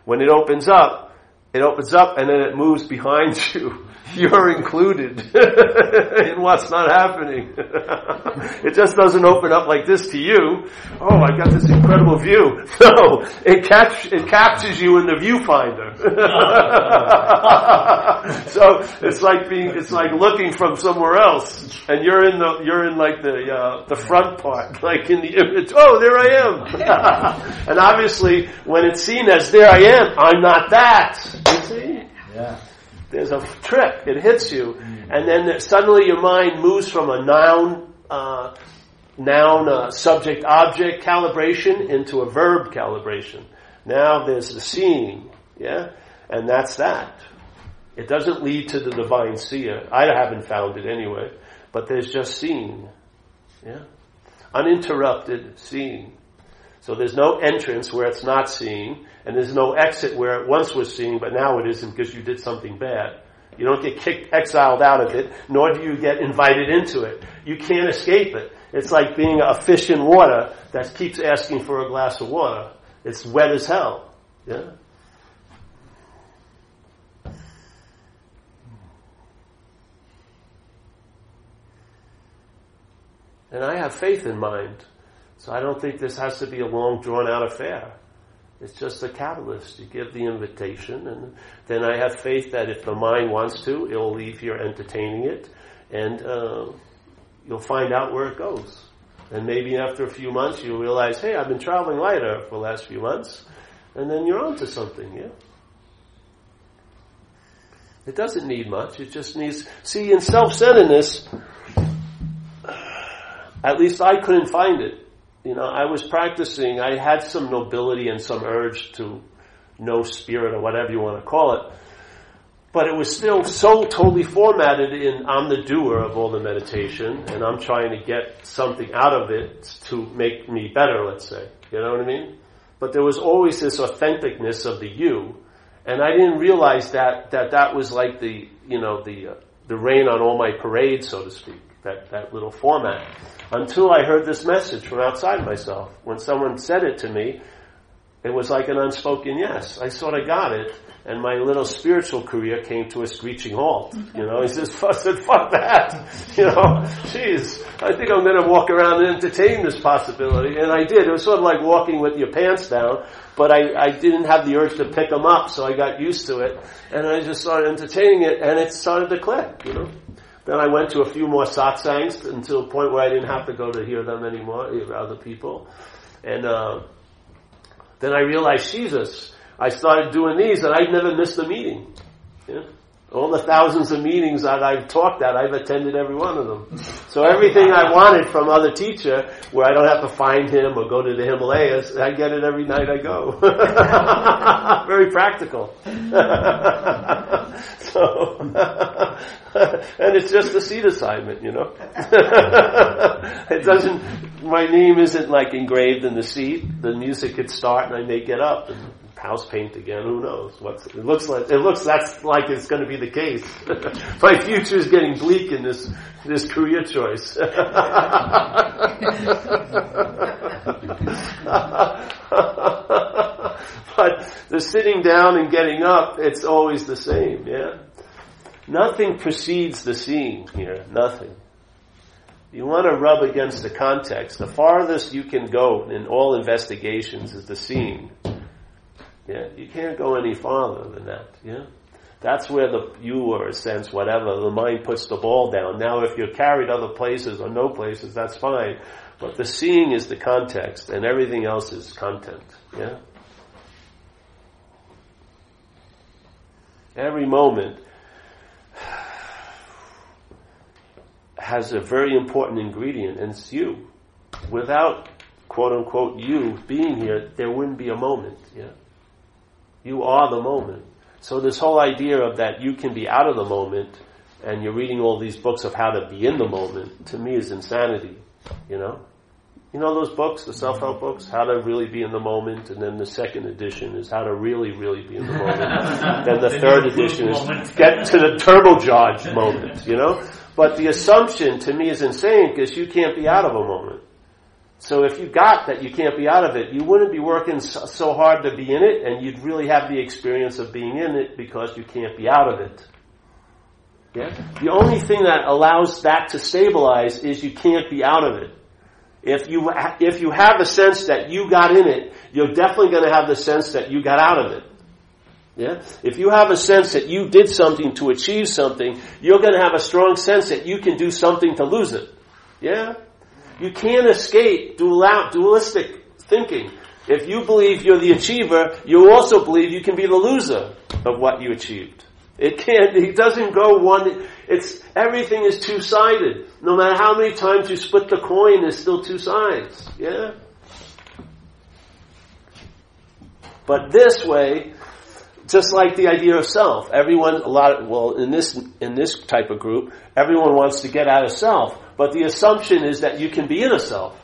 When it opens up, it opens up and then it moves behind you. You're included in what's not happening. it just doesn't open up like this to you. Oh, I got this incredible view. No, it, catch, it captures you in the viewfinder. so it's like being, it's like looking from somewhere else, and you're in the, you're in like the uh, the front part, like in the image. Oh, there I am. and obviously, when it's seen as there I am, I'm not that. You see? Yeah. There's a trick. It hits you, and then suddenly your mind moves from a noun, uh, noun, uh, subject, object calibration into a verb calibration. Now there's the seeing, yeah, and that's that. It doesn't lead to the divine seer. I haven't found it anyway, but there's just seeing, yeah, uninterrupted seeing. So there's no entrance where it's not seeing, and there's no exit where it once was seen, but now it isn't because you did something bad. You don't get kicked, exiled out of it, nor do you get invited into it. You can't escape it. It's like being a fish in water that keeps asking for a glass of water. It's wet as hell. Yeah? And I have faith in mind. So I don't think this has to be a long drawn out affair. It's just a catalyst. You give the invitation, and then I have faith that if the mind wants to, it'll leave here entertaining it, and uh, you'll find out where it goes. And maybe after a few months, you'll realize, hey, I've been traveling lighter for the last few months, and then you're onto something, yeah? It doesn't need much. It just needs, see, in self-centeredness, at least I couldn't find it you know, I was practicing, I had some nobility and some urge to know spirit or whatever you want to call it. But it was still so totally formatted in I'm the doer of all the meditation and I'm trying to get something out of it to make me better, let's say. You know what I mean? But there was always this authenticness of the you. And I didn't realize that, that that was like the, you know, the, uh, the rain on all my parade, so to speak. That, that little format until I heard this message from outside myself. When someone said it to me, it was like an unspoken yes. I sort of got it, and my little spiritual career came to a screeching halt. You know, he says, I said, fuck that. You know, jeez, I think I'm going to walk around and entertain this possibility. And I did. It was sort of like walking with your pants down, but I, I didn't have the urge to pick them up, so I got used to it. And I just started entertaining it, and it started to click, you know. Then I went to a few more satsangs until a point where I didn't have to go to hear them anymore, other people. And uh, then I realized, Jesus, I started doing these and I'd never missed a meeting. Yeah? All the thousands of meetings that I've talked at, I've attended every one of them. So everything I wanted from other teacher, where I don't have to find him or go to the Himalayas, I get it every night I go. Very practical. so, and it's just a seat assignment, you know. it doesn't. My name isn't like engraved in the seat. The music could start, and I may get up and house paint again. Who knows? What's it looks like? It looks that's like it's going to be the case. My future is getting bleak in this this career choice. but the sitting down and getting up, it's always the same. Yeah, nothing precedes the seeing here. Nothing. You want to rub against the context. The farthest you can go in all investigations is the seeing. Yeah, you can't go any farther than that. Yeah, that's where the you or a sense, whatever, the mind puts the ball down. Now, if you're carried other places or no places, that's fine. But the seeing is the context, and everything else is content. Yeah. Every moment has a very important ingredient, and it's you. Without quote unquote you being here, there wouldn't be a moment. Yeah. You are the moment. So this whole idea of that you can be out of the moment and you're reading all these books of how to be in the moment, to me is insanity. You know? You know those books, the self-help books? How to really be in the moment, and then the second edition is how to really, really be in the moment. then the third edition is get to the turbocharged moment, you know? But the assumption to me is insane because you can't be out of a moment. So if you got that you can't be out of it, you wouldn't be working so, hard to be in it, and you'd really have the experience of being in it because you can't be out of it. Yeah? The only thing that allows that to stabilize is you can't be out of it. If you, if you have a sense that you got in it, you're definitely going to have the sense that you got out of it. Yeah? If you have a sense that you did something to achieve something, you're going to have a strong sense that you can do something to lose it. Yeah? You can't escape dualistic thinking. If you believe you're the achiever, you also believe you can be the loser of what you achieved. It can't, it doesn't go one, it's, everything is two-sided. No matter how many times you split the coin, there's still two sides. Yeah? But this way, just like the idea of self, everyone, a lot of, well, in this, in this type of group, everyone wants to get out of self. But the assumption is that you can be in a self.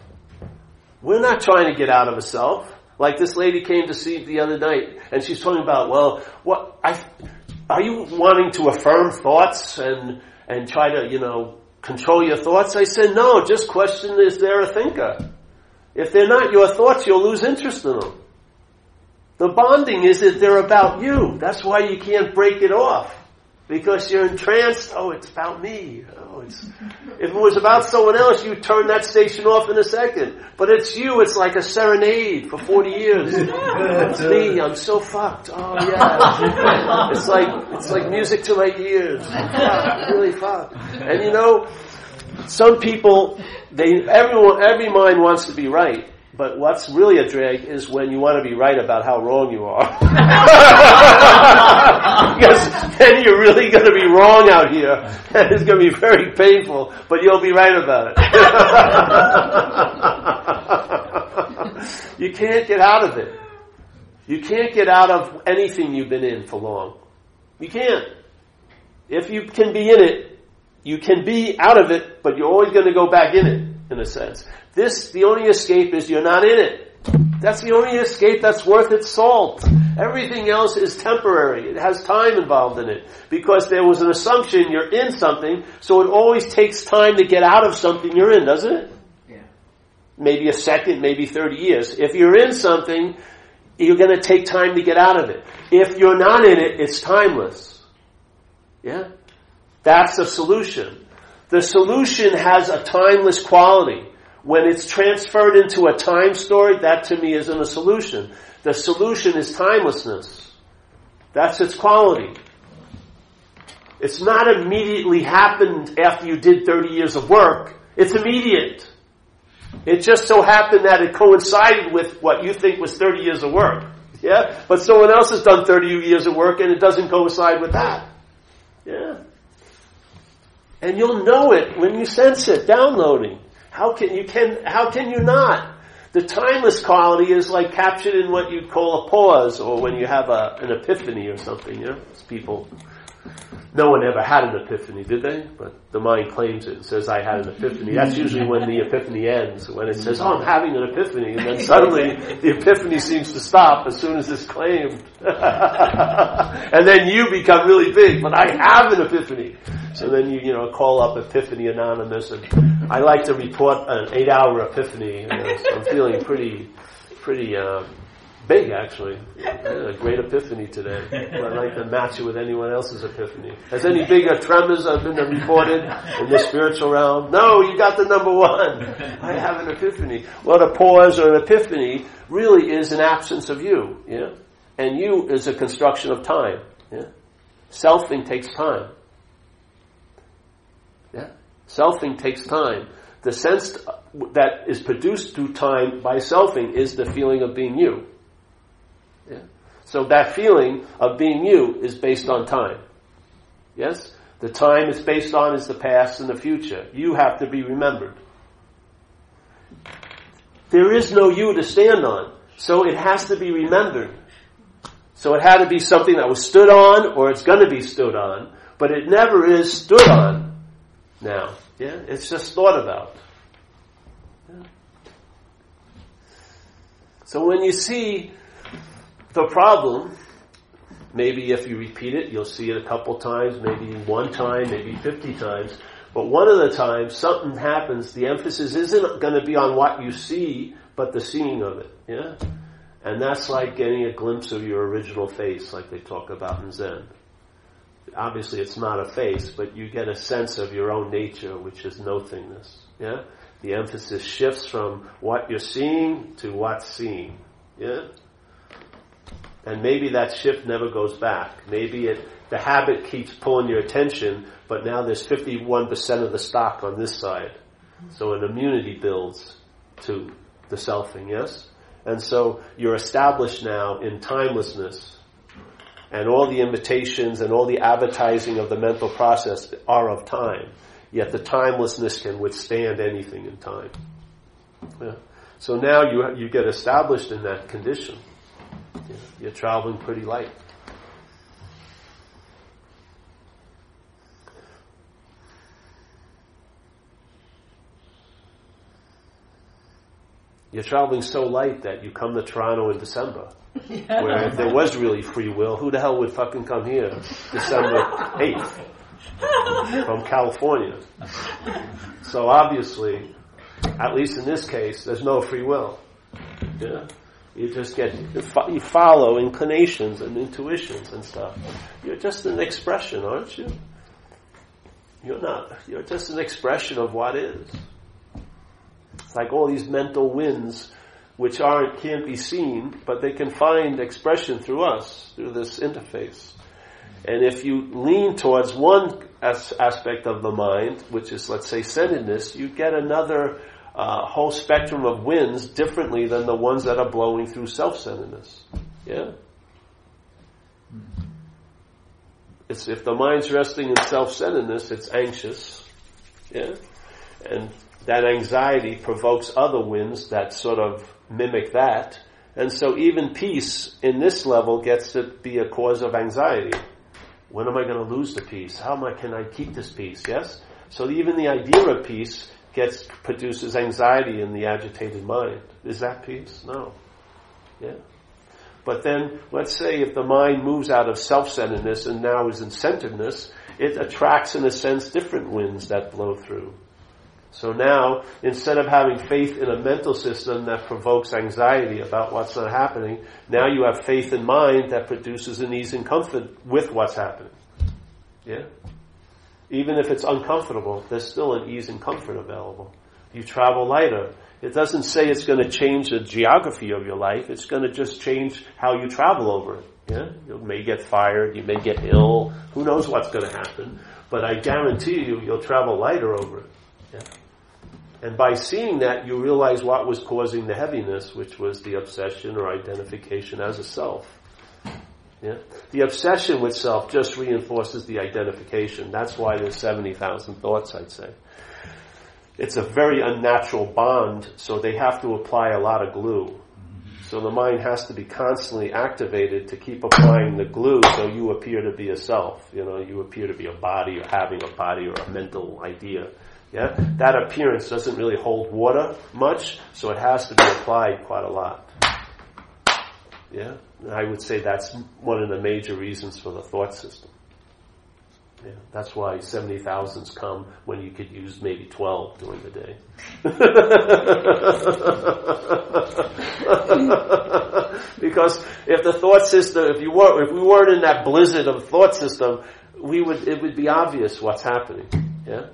We're not trying to get out of a self. Like this lady came to see the other night, and she's talking about, well, what I are you wanting to affirm thoughts and and try to you know control your thoughts? I said, no. Just question: Is there a thinker? If they're not your thoughts, you'll lose interest in them. The bonding is that they're about you. That's why you can't break it off because you're entranced. Oh, it's about me. Oh, it's, if it was about someone else, you'd turn that station off in a second. But it's you. It's like a serenade for 40 years. it's me. I'm so fucked. Oh yeah. it's like, it's like music to my ears. Fuck, really fucked. And you know, some people, they, everyone, every mind wants to be right. But what's really a drag is when you want to be right about how wrong you are. really going to be wrong out here. And it's going to be very painful, but you'll be right about it. you can't get out of it. You can't get out of anything you've been in for long. You can't. If you can be in it, you can be out of it, but you're always going to go back in it, in a sense. This, the only escape is you're not in it. That's the only escape that's worth its salt. Everything else is temporary. It has time involved in it. Because there was an assumption you're in something, so it always takes time to get out of something you're in, doesn't it? Yeah. Maybe a second, maybe 30 years. If you're in something, you're going to take time to get out of it. If you're not in it, it's timeless. Yeah? That's the solution. The solution has a timeless quality. When it's transferred into a time story, that to me isn't a solution. The solution is timelessness. That's its quality. It's not immediately happened after you did 30 years of work. It's immediate. It just so happened that it coincided with what you think was 30 years of work. Yeah? But someone else has done 30 years of work and it doesn't coincide with that. Yeah? And you'll know it when you sense it, downloading. How can you can how can you not? The timeless quality is like captured in what you'd call a pause, or when you have a, an epiphany or something. You know, It's people. No one ever had an epiphany, did they? But the mind claims it and says, "I had an epiphany." That's usually when the epiphany ends. When it says, "Oh, I'm having an epiphany," and then suddenly the epiphany seems to stop as soon as it's claimed, and then you become really big. But I have an epiphany. So then you, you know, call up Epiphany Anonymous and I like to report an eight hour epiphany. You know, so I'm feeling pretty, pretty, uh, big actually. a great epiphany today. I'd like to match it with anyone else's epiphany. Has any bigger tremors been reported in the spiritual realm? No, you got the number one. I have an epiphany. Well, a pause or an epiphany really is an absence of you. Yeah? And you is a construction of time. Yeah? Selfing takes time. Yeah, Selfing takes time. The sense that is produced through time by selfing is the feeling of being you. So that feeling of being you is based on time. Yes? The time it's based on is the past and the future. You have to be remembered. There is no you to stand on, so it has to be remembered. So it had to be something that was stood on or it's going to be stood on, but it never is stood on now. Yeah, it's just thought about. Yeah. So when you see the problem, maybe if you repeat it, you'll see it a couple times, maybe one time, maybe 50 times. But one of the times something happens, the emphasis isn't going to be on what you see, but the seeing of it. Yeah? And that's like getting a glimpse of your original face, like they talk about in Zen. Obviously it's not a face, but you get a sense of your own nature, which is nothingness. Yeah? The emphasis shifts from what you're seeing to what's seen. Yeah? And maybe that shift never goes back. Maybe it, the habit keeps pulling your attention, but now there's 51% of the stock on this side. So an immunity builds to the selfing, yes? And so you're established now in timelessness. And all the invitations and all the advertising of the mental process are of time. Yet the timelessness can withstand anything in time. Yeah. So now you, you get established in that condition. You're traveling pretty light. You're traveling so light that you come to Toronto in December. Yeah. Where if there was really free will, who the hell would fucking come here December 8th from California? So obviously, at least in this case, there's no free will. Yeah? You just get, you follow inclinations and intuitions and stuff. You're just an expression, aren't you? You're not, you're just an expression of what is. It's like all these mental winds which aren't, can't be seen, but they can find expression through us, through this interface. And if you lean towards one as- aspect of the mind, which is, let's say, centeredness, you get another uh, whole spectrum of winds differently than the ones that are blowing through self-centeredness. Yeah? It's, if the mind's resting in self-centeredness, it's anxious. Yeah? And that anxiety provokes other winds that sort of mimic that. And so even peace in this level gets to be a cause of anxiety. When am I going to lose the peace? How am I, can I keep this peace? Yes? So even the idea of peace gets, produces anxiety in the agitated mind. Is that peace? No. Yeah. But then, let's say if the mind moves out of self-centeredness and now is in centeredness, it attracts in a sense different winds that blow through. So now, instead of having faith in a mental system that provokes anxiety about what's not happening, now you have faith in mind that produces an ease and comfort with what's happening. Yeah? Even if it's uncomfortable, there's still an ease and comfort available. You travel lighter. It doesn't say it's going to change the geography of your life. It's going to just change how you travel over it. Yeah? You may get fired. You may get ill. Who knows what's going to happen. But I guarantee you, you'll travel lighter over it. Yeah? And by seeing that, you realize what was causing the heaviness, which was the obsession or identification as a self. Yeah? The obsession with self just reinforces the identification. That's why there's 70,000 thoughts, I'd say. It's a very unnatural bond, so they have to apply a lot of glue. So the mind has to be constantly activated to keep applying the glue so you appear to be a self. You know, you appear to be a body or having a body or a mental idea. Yeah? That appearance doesn't really hold water much, so it has to be applied quite a lot. Yeah? I would say that's one of the major reasons for the thought system. Yeah, that's why 70,000s come when you could use maybe 12 during the day. because if the thought system, if you were, if we weren't in that blizzard of thought system, we would, it would be obvious what's happening. Yeah?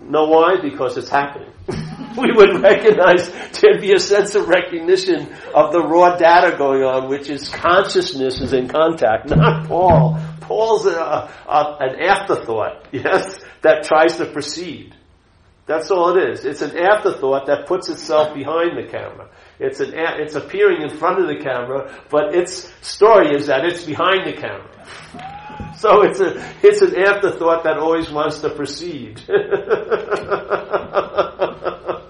Know why? Because it's happening. we would recognize, there'd be a sense of recognition of the raw data going on, which is consciousness is in contact, not Paul. Paul's a, a, an afterthought, yes, that tries to proceed. That's all it is. It's an afterthought that puts itself behind the camera. It's an it's appearing in front of the camera, but its story is that it's behind the camera. So it's a it's an afterthought that always wants to proceed.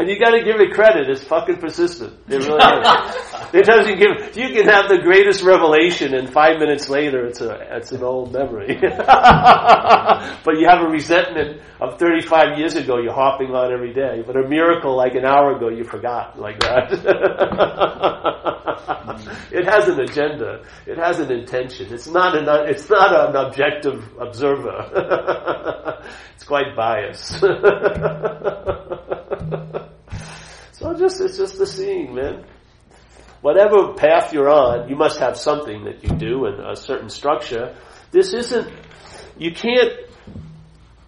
and you got to give it credit. It's fucking persistent. It really is. it doesn't give. You can have the greatest revelation, and five minutes later, it's a it's an old memory. but you have a resentment of 35 years ago. You're hopping on every day. But a miracle like an hour ago, you forgot like that. it has an agenda. It has an intention. It's not an it's not an objective observer. it's quite biased. So just it's just the seeing, man whatever path you're on, you must have something that you do and a certain structure. This isn't, you can't,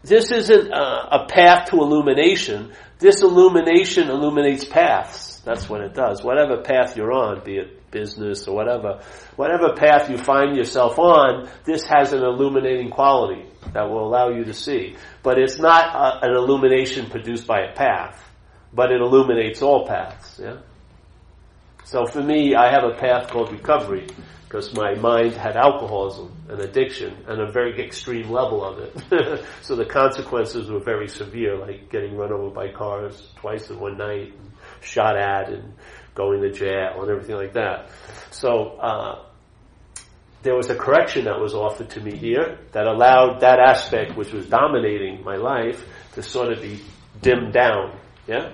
this isn't a, a path to illumination. This illumination illuminates paths. That's what it does. Whatever path you're on, be it business or whatever, whatever path you find yourself on, this has an illuminating quality that will allow you to see. But it's not a, an illumination produced by a path, but it illuminates all paths. Yeah? So for me, I have a path called recovery because my mind had alcoholism and addiction and a very extreme level of it. so the consequences were very severe, like getting run over by cars twice in one night, and shot at, and going to jail and everything like that. So uh, there was a correction that was offered to me here that allowed that aspect, which was dominating my life, to sort of be dimmed down. Yeah,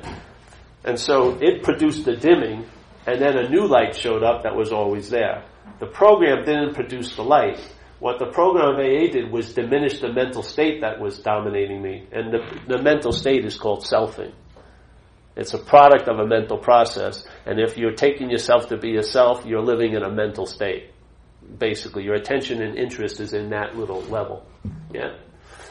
and so it produced the dimming and then a new light showed up that was always there. The program didn't produce the light. What the program of AA did was diminish the mental state that was dominating me. And the, the mental state is called selfing. It's a product of a mental process. And if you're taking yourself to be yourself, you're living in a mental state. Basically, your attention and interest is in that little level. Yeah?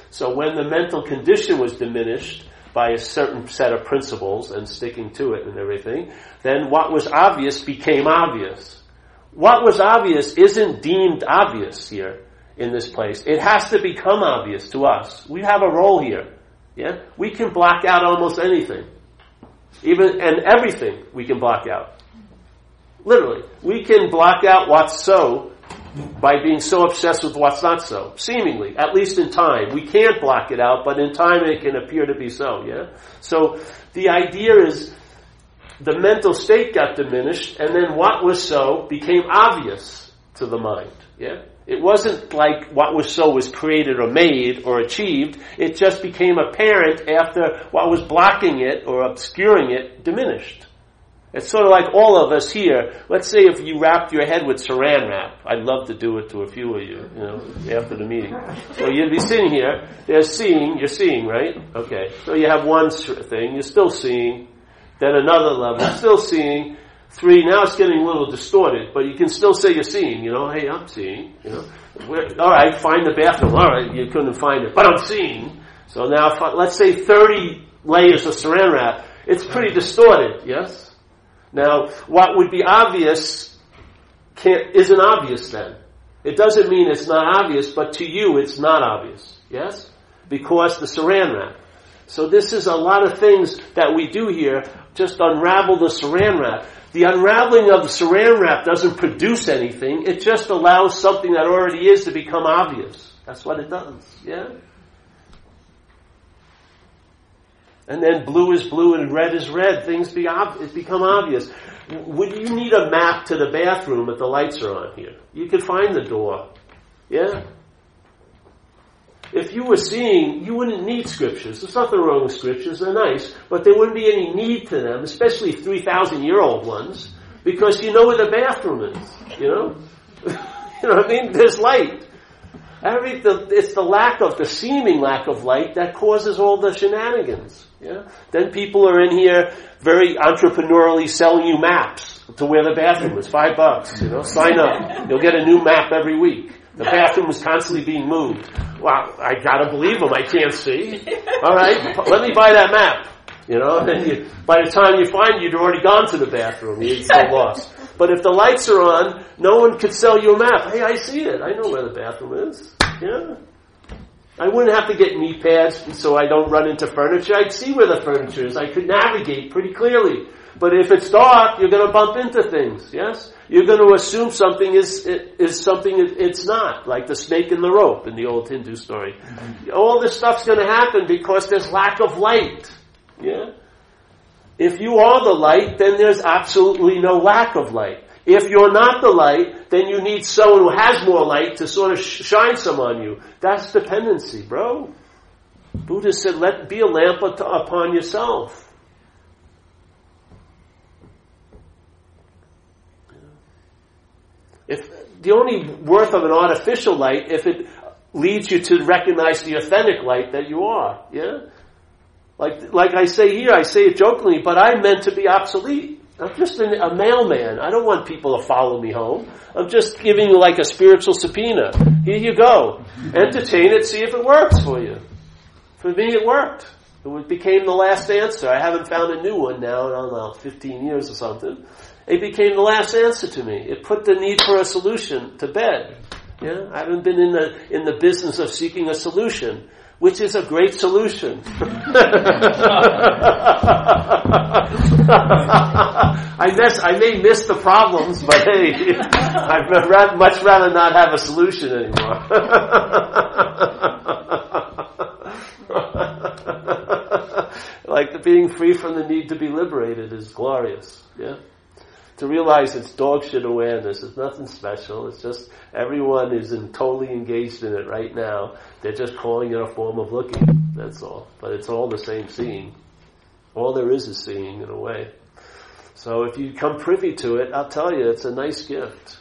So when the mental condition was diminished, by a certain set of principles and sticking to it and everything, then what was obvious became obvious. What was obvious isn't deemed obvious here in this place. It has to become obvious to us. We have a role here. Yeah? We can block out almost anything. Even, and everything we can block out. Literally. We can block out what's so by being so obsessed with what's not so, seemingly, at least in time. We can't block it out, but in time it can appear to be so, yeah? So the idea is the mental state got diminished, and then what was so became obvious to the mind, yeah? It wasn't like what was so was created or made or achieved. It just became apparent after what was blocking it or obscuring it diminished. It's sort of like all of us here. Let's say if you wrapped your head with saran wrap. I'd love to do it to a few of you, you know, after the meeting. So you'd be sitting here, they're seeing, you're seeing, right? Okay. So you have one thing, you're still seeing. Then another level, still seeing. Three, now it's getting a little distorted, but you can still say you're seeing, you know, hey, I'm seeing, you know. Alright, find the bathroom. Alright, you couldn't find it, but I'm seeing. So now, let's say 30 layers of saran wrap. It's pretty distorted, yes? Now, what would be obvious isn't obvious then. It doesn't mean it's not obvious, but to you it's not obvious. Yes? Because the saran wrap. So this is a lot of things that we do here, just unravel the saran wrap. The unraveling of the saran wrap doesn't produce anything, it just allows something that already is to become obvious. That's what it does. Yeah? And then blue is blue and red is red. Things be ob- become obvious. Would you need a map to the bathroom if the lights are on here? You could find the door. Yeah? If you were seeing, you wouldn't need scriptures. There's nothing wrong with scriptures. They're nice. But there wouldn't be any need to them, especially 3,000 year old ones, because you know where the bathroom is. You know? you know what I mean? There's light. Every, the, it's the lack of, the seeming lack of light that causes all the shenanigans. Yeah? Then people are in here very entrepreneurially selling you maps to where the bathroom is. Five bucks, you know, sign up. You'll get a new map every week. The bathroom is constantly being moved. Well, I gotta believe them. I can't see. All right, let me buy that map. You know, and you, by the time you find it, you'd already gone to the bathroom. You're so lost. But if the lights are on, no one could sell you a map. Hey, I see it. I know where the bathroom is. Yeah. I wouldn't have to get knee pads so I don't run into furniture. I'd see where the furniture is. I could navigate pretty clearly. But if it's dark, you're going to bump into things. Yes, you're going to assume something is is something it's not, like the snake in the rope in the old Hindu story. All this stuff's going to happen because there's lack of light. Yeah. If you are the light, then there's absolutely no lack of light. If you're not the light, then you need someone who has more light to sort of shine some on you. That's dependency, bro. Buddha said, let be a lamp upon yourself. If the only worth of an artificial light, if it leads you to recognize the authentic light that you are, yeah? Like, like I say here, I say it jokingly, but I'm meant to be obsolete. I'm just a mailman. I don't want people to follow me home. I'm just giving you like a spiritual subpoena. Here you go. Entertain it, see if it works for you. For me, it worked. It became the last answer. I haven't found a new one now in, I don't know, 15 years or something. It became the last answer to me. It put the need for a solution to bed. Yeah? I haven't been in the, in the business of seeking a solution, which is a great solution. I miss, I may miss the problems, but hey, I'd much rather not have a solution anymore. like being free from the need to be liberated is glorious. Yeah to realize it's dog shit awareness. It's nothing special. It's just everyone is in, totally engaged in it right now. They're just calling it a form of looking. That's all. But it's all the same seeing. All there is is seeing in a way. So if you come privy to it, I'll tell you, it's a nice gift.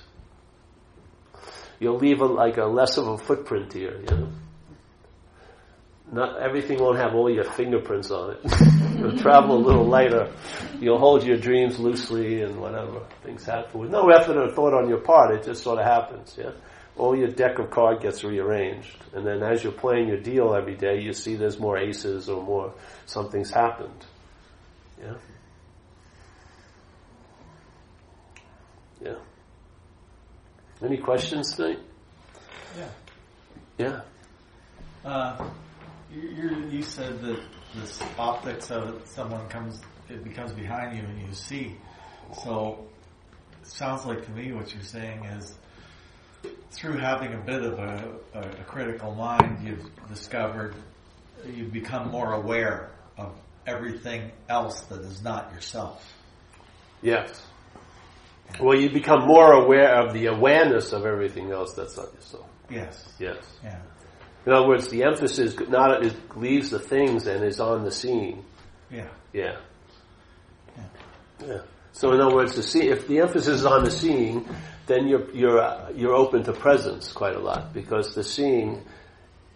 You'll leave a, like a less of a footprint here, you know not everything won't have all your fingerprints on it. You'll travel a little lighter. You'll hold your dreams loosely and whatever things happen with no effort or thought on your part. It just sort of happens. Yeah, all your deck of cards gets rearranged, and then as you're playing your deal every day, you see there's more aces or more something's happened. Yeah. Yeah. Any questions tonight? Yeah. Yeah. Uh, you, you said that this optics of someone comes, it becomes behind you and you see. So it sounds like to me what you're saying is through having a bit of a, a, a critical mind, you've discovered, you've become more aware of everything else that is not yourself. Yes. Well, you become more aware of the awareness of everything else that's not yourself. Yes. Yes. Yeah. In other words, the emphasis not is, leaves the things and is on the seeing. Yeah. Yeah. Yeah. Yeah. So in other words, the see, if the emphasis is on the seeing, then you're you're uh, you're open to presence quite a lot because the seeing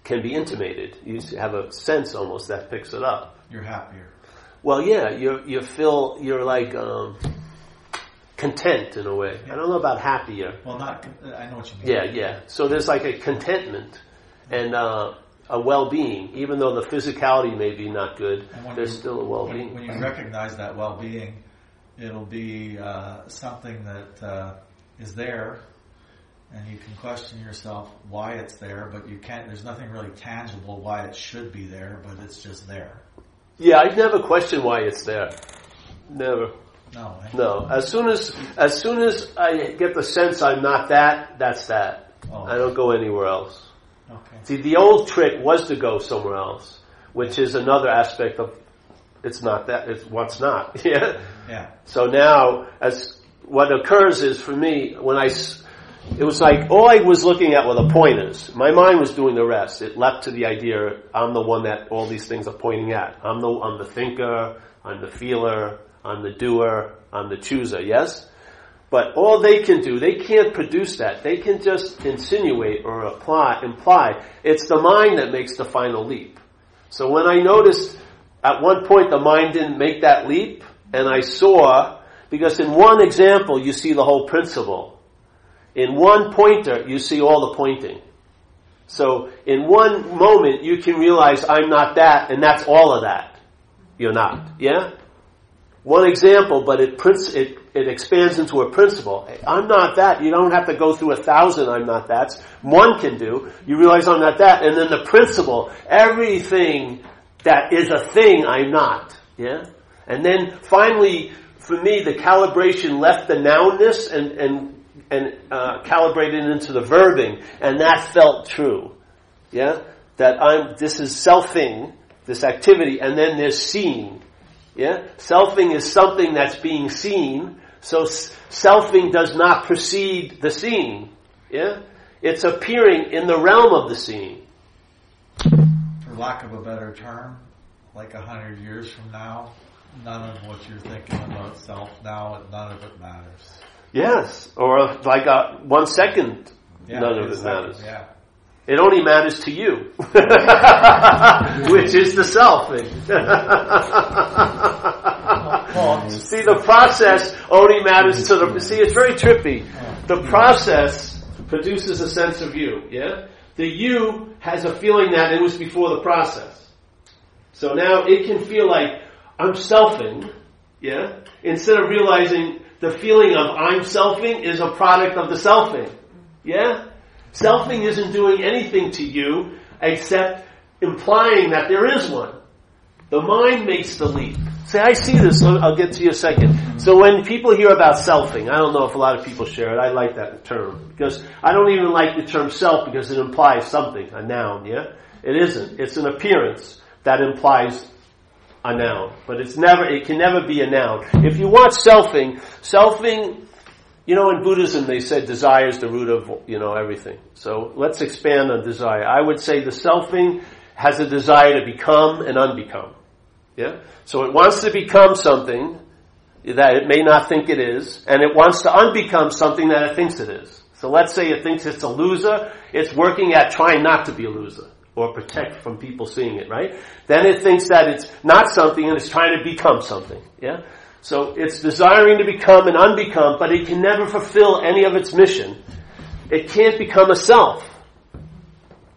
can be intimated. You have a sense almost that picks it up. You're happier. Well, yeah, you you feel you're like um, content in a way. Yeah. I don't know about happier. Well, not. I know what you mean. Yeah, yeah. So there's like a contentment and uh, a well-being, even though the physicality may be not good. There's you, still a well-being. When, when, you recognize that well-being, it'll be uh, something that uh, is there, and you can question yourself why it's there, but you can't. There's nothing really tangible why it should be there, but it's just there. Yeah, I never question why it's there. Never. No. Eh? No. As soon as as soon as I get the sense I'm not that, that's that. Oh. I don't go anywhere else. Okay. See, the old trick was to go somewhere else, which is another aspect of it's not that it's what's not. yeah. Yeah. So now, as what occurs is for me when I, it was like all I was looking at were the pointers. My mind was doing the rest. It leapt to the idea I'm the one that all these things are pointing at. I'm the I'm the thinker. I'm the feeler. I'm the doer. I'm the chooser. Yes. But all they can do, they can't produce that. They can just insinuate or apply, imply. It's the mind that makes the final leap. So when I noticed at one point the mind didn't make that leap, and I saw, because in one example you see the whole principle. In one pointer you see all the pointing. So in one moment you can realize I'm not that, and that's all of that. You're not. Yeah? One example, but it, it it expands into a principle. I'm not that. You don't have to go through a thousand I'm not that's. One can do. You realize I'm not that. And then the principle, everything that is a thing I'm not. Yeah? And then finally, for me, the calibration left the nounness and, and, and uh, calibrated into the verbing. And that felt true. Yeah? That I'm, this is selfing, this activity, and then there's seeing. Yeah? Selfing is something that's being seen. So selfing does not precede the seeing. Yeah? It's appearing in the realm of the seeing. For lack of a better term, like a hundred years from now, none of what you're thinking about self now, none of it matters. Yes, or uh, like a, one second, Yeah, none of it matters. Yeah. It only matters to you, which is the selfing. see, the process only matters to the. See, it's very trippy. The process produces a sense of you. Yeah, the you has a feeling that it was before the process. So now it can feel like I'm selfing. Yeah, instead of realizing the feeling of I'm selfing is a product of the selfing. Yeah? Selfing isn't doing anything to you except implying that there is one. The mind makes the leap. Say, I see this. I'll get to you a second. So when people hear about selfing, I don't know if a lot of people share it. I like that term because I don't even like the term self because it implies something, a noun. Yeah, it isn't. It's an appearance that implies a noun, but it's never. It can never be a noun. If you want selfing, selfing you know, in Buddhism, they said desire is the root of, you know, everything. So let's expand on desire. I would say the selfing has a desire to become and unbecome. Yeah? So it wants to become something that it may not think it is, and it wants to unbecome something that it thinks it is. So let's say it thinks it's a loser, it's working at trying not to be a loser, or protect from people seeing it, right? Then it thinks that it's not something and it's trying to become something. Yeah? So it's desiring to become and unbecome, but it can never fulfill any of its mission. It can't become a self.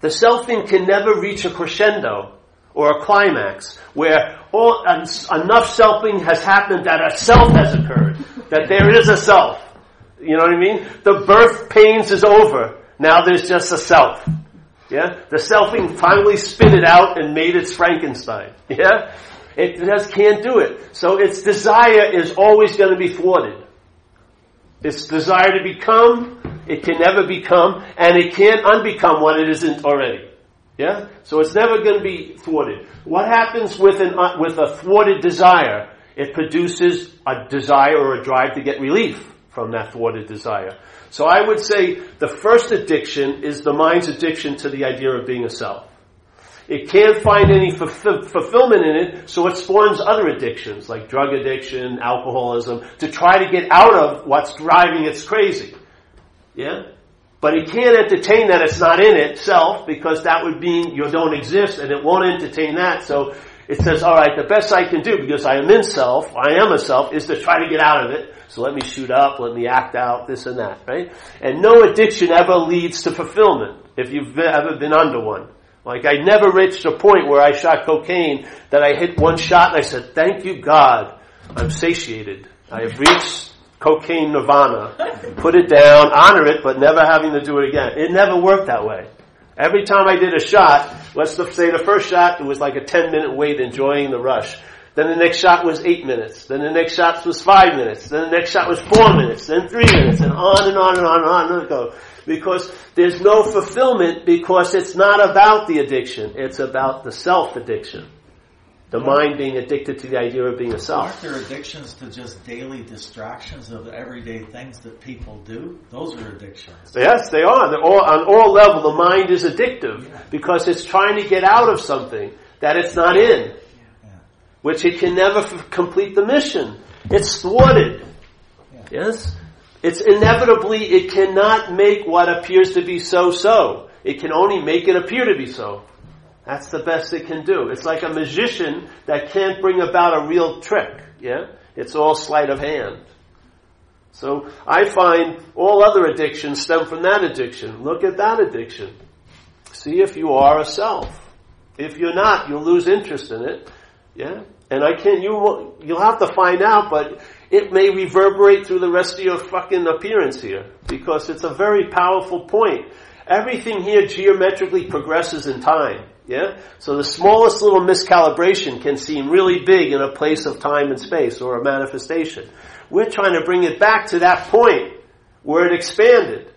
The selfing can never reach a crescendo or a climax where all, enough selfing has happened that a self has occurred, that there is a self. You know what I mean? The birth pains is over. Now there's just a self. Yeah? The selfing finally spit it out and made its Frankenstein. Yeah? It just can't do it. So its desire is always going to be thwarted. Its desire to become, it can never become, and it can't unbecome what it isn't already. Yeah? So it's never going to be thwarted. What happens with an, uh, with a thwarted desire? It produces a desire or a drive to get relief from that thwarted desire. So I would say the first addiction is the mind's addiction to the idea of being a self. It can't find any fulfill- fulfillment in it, so it spawns other addictions like drug addiction, alcoholism, to try to get out of what's driving its crazy. Yeah? But it can't entertain that it's not in itself because that would mean you don't exist and it won't entertain that. So it says, alright, the best I can do because I am in self, I am a self, is to try to get out of it. So let me shoot up, let me act out, this and that, right? And no addiction ever leads to fulfillment if you've ever been under one. Like I never reached a point where I shot cocaine that I hit one shot and I said, thank you God, I'm satiated. I have reached cocaine nirvana. Put it down, honor it, but never having to do it again. It never worked that way. Every time I did a shot, let's say the first shot, it was like a 10 minute wait enjoying the rush. Then the next shot was eight minutes. Then the next shot was five minutes. Then the next shot was four minutes. Then three minutes. And on and on and on and on and goes because there's no fulfillment because it's not about the addiction. It's about the self addiction. The mind being addicted to the idea of being a self. Aren't there addictions to just daily distractions of everyday things that people do? Those are addictions. Yes, they are. All, on all level, the mind is addictive because it's trying to get out of something that it's not in, Yeah. which it can never f- complete the mission. It's thwarted. Yes? It's inevitably, it cannot make what appears to be so so. It can only make it appear to be so. That's the best it can do. It's like a magician that can't bring about a real trick. Yeah? It's all sleight of hand. So I find all other addictions stem from that addiction. Look at that addiction. See if you are a self. If you're not, you'll lose interest in it. Yeah? And I can't, you, will- you'll have to find out, but it may reverberate through the rest of your fucking appearance here. Because it's a very powerful point. Everything here geometrically progresses in time. Yeah? So the smallest little miscalibration can seem really big in a place of time and space or a manifestation. We're trying to bring it back to that point where it expanded.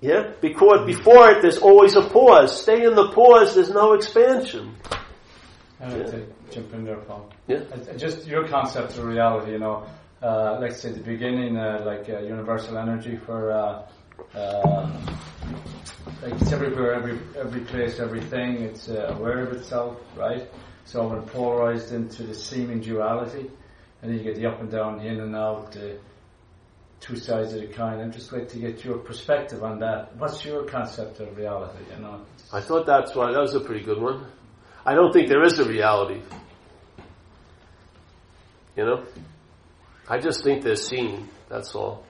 Yeah? Because before it, there's always a pause. Stay in the pause, there's no expansion. I'd like to jump in there, Paul. Yeah. Uh, Just your concept of reality, you know, uh, let's say the beginning, uh, like uh, universal energy for, uh, uh, like it's everywhere, every every place, everything. It's uh, aware of itself, right? So when polarized into the seeming duality, and then you get the up and down, the in and out, the two sides of the coin. I'd just like to get your perspective on that. What's your concept of reality? You know, I thought that's why that was a pretty good one. I don't think there is a reality. You know? I just think they're seen, that's all.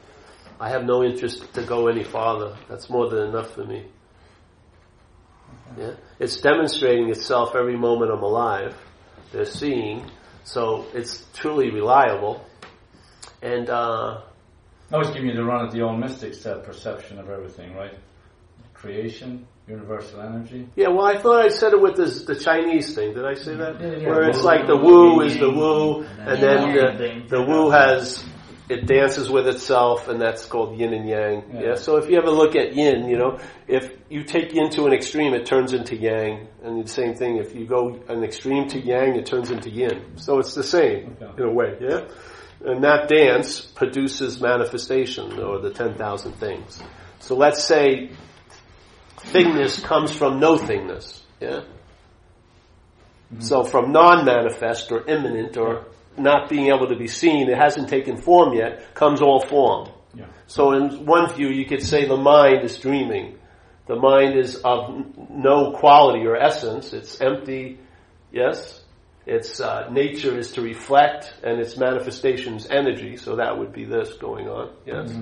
I have no interest to go any farther. That's more than enough for me. Yeah? It's demonstrating itself every moment I'm alive. They're seeing, so it's truly reliable. And uh, I was giving you the run at the old mystics that perception of everything, right? Creation, universal energy. Yeah, well, I thought I said it with this, the Chinese thing. Did I say that? Yeah, yeah. Where it's Wu, like the wu, woo is the yin, woo, and then the, the woo has it dances with itself, and that's called yin and yang. Yeah. Yeah. So if you ever look at yin, you know, if you take yin to an extreme, it turns into yang, and the same thing. If you go an extreme to yang, it turns into yin. So it's the same Okay. in a way. Yeah. And that dance produces manifestation, or the ten thousand things. So let's say thingness comes from no thingness. Yeah. So from non-manifest or imminent or not being able to be seen, it hasn't taken form yet, comes all form. Yeah. So in one view, you could say the mind is dreaming. The mind is of no quality or essence. It's empty. Yes. Its uh, nature is to reflect, and its manifestations energy. So that would be this going on. Yes.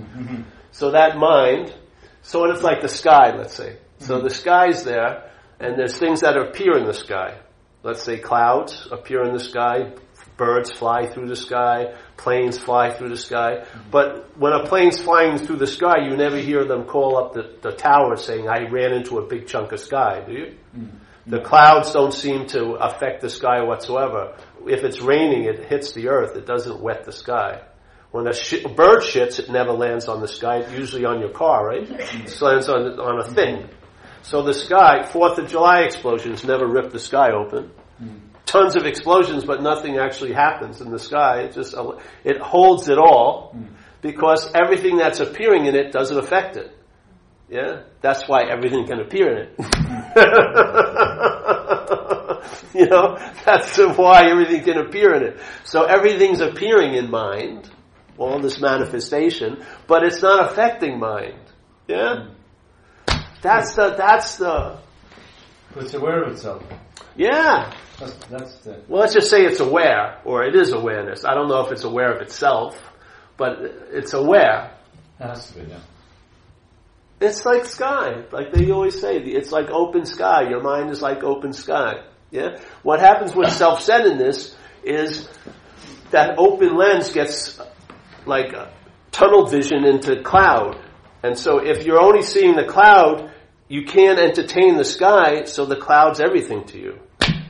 So that mind. So it's like the sky, let's say. So the sky's there, and there's things that appear in the sky. Let's say clouds appear in the sky, birds fly through the sky, planes fly through the sky. But when a plane's flying through the sky, you never hear them call up the, the tower saying, I ran into a big chunk of sky, do you? Mm-hmm. The clouds don't seem to affect the sky whatsoever. If it's raining, it hits the earth. It doesn't wet the sky. When a, sh- a bird shits, it never lands on the sky. It's usually on your car, right? Mm-hmm. It lands on, on a thing. So the sky, Fourth of July explosions never rip the sky open. Hmm. Tons of explosions, but nothing actually happens in the sky. It just it holds it all hmm. because everything that's appearing in it doesn't affect it. Yeah, that's why everything can appear in it. you know, that's why everything can appear in it. So everything's appearing in mind, all this manifestation, but it's not affecting mind. Yeah, hmm. That's the that's the it's aware of itself. yeah. That's, that's the. Well, let's just say it's aware, or it is awareness. I don't know if it's aware of itself, but it's aware. That has to be, yeah. It's like sky, like they always say. It's like open sky. Your mind is like open sky. Yeah. What happens with self-centeredness is that open lens gets like a tunnel vision into cloud, and so if you're only seeing the cloud, you can't entertain the sky. So the cloud's everything to you.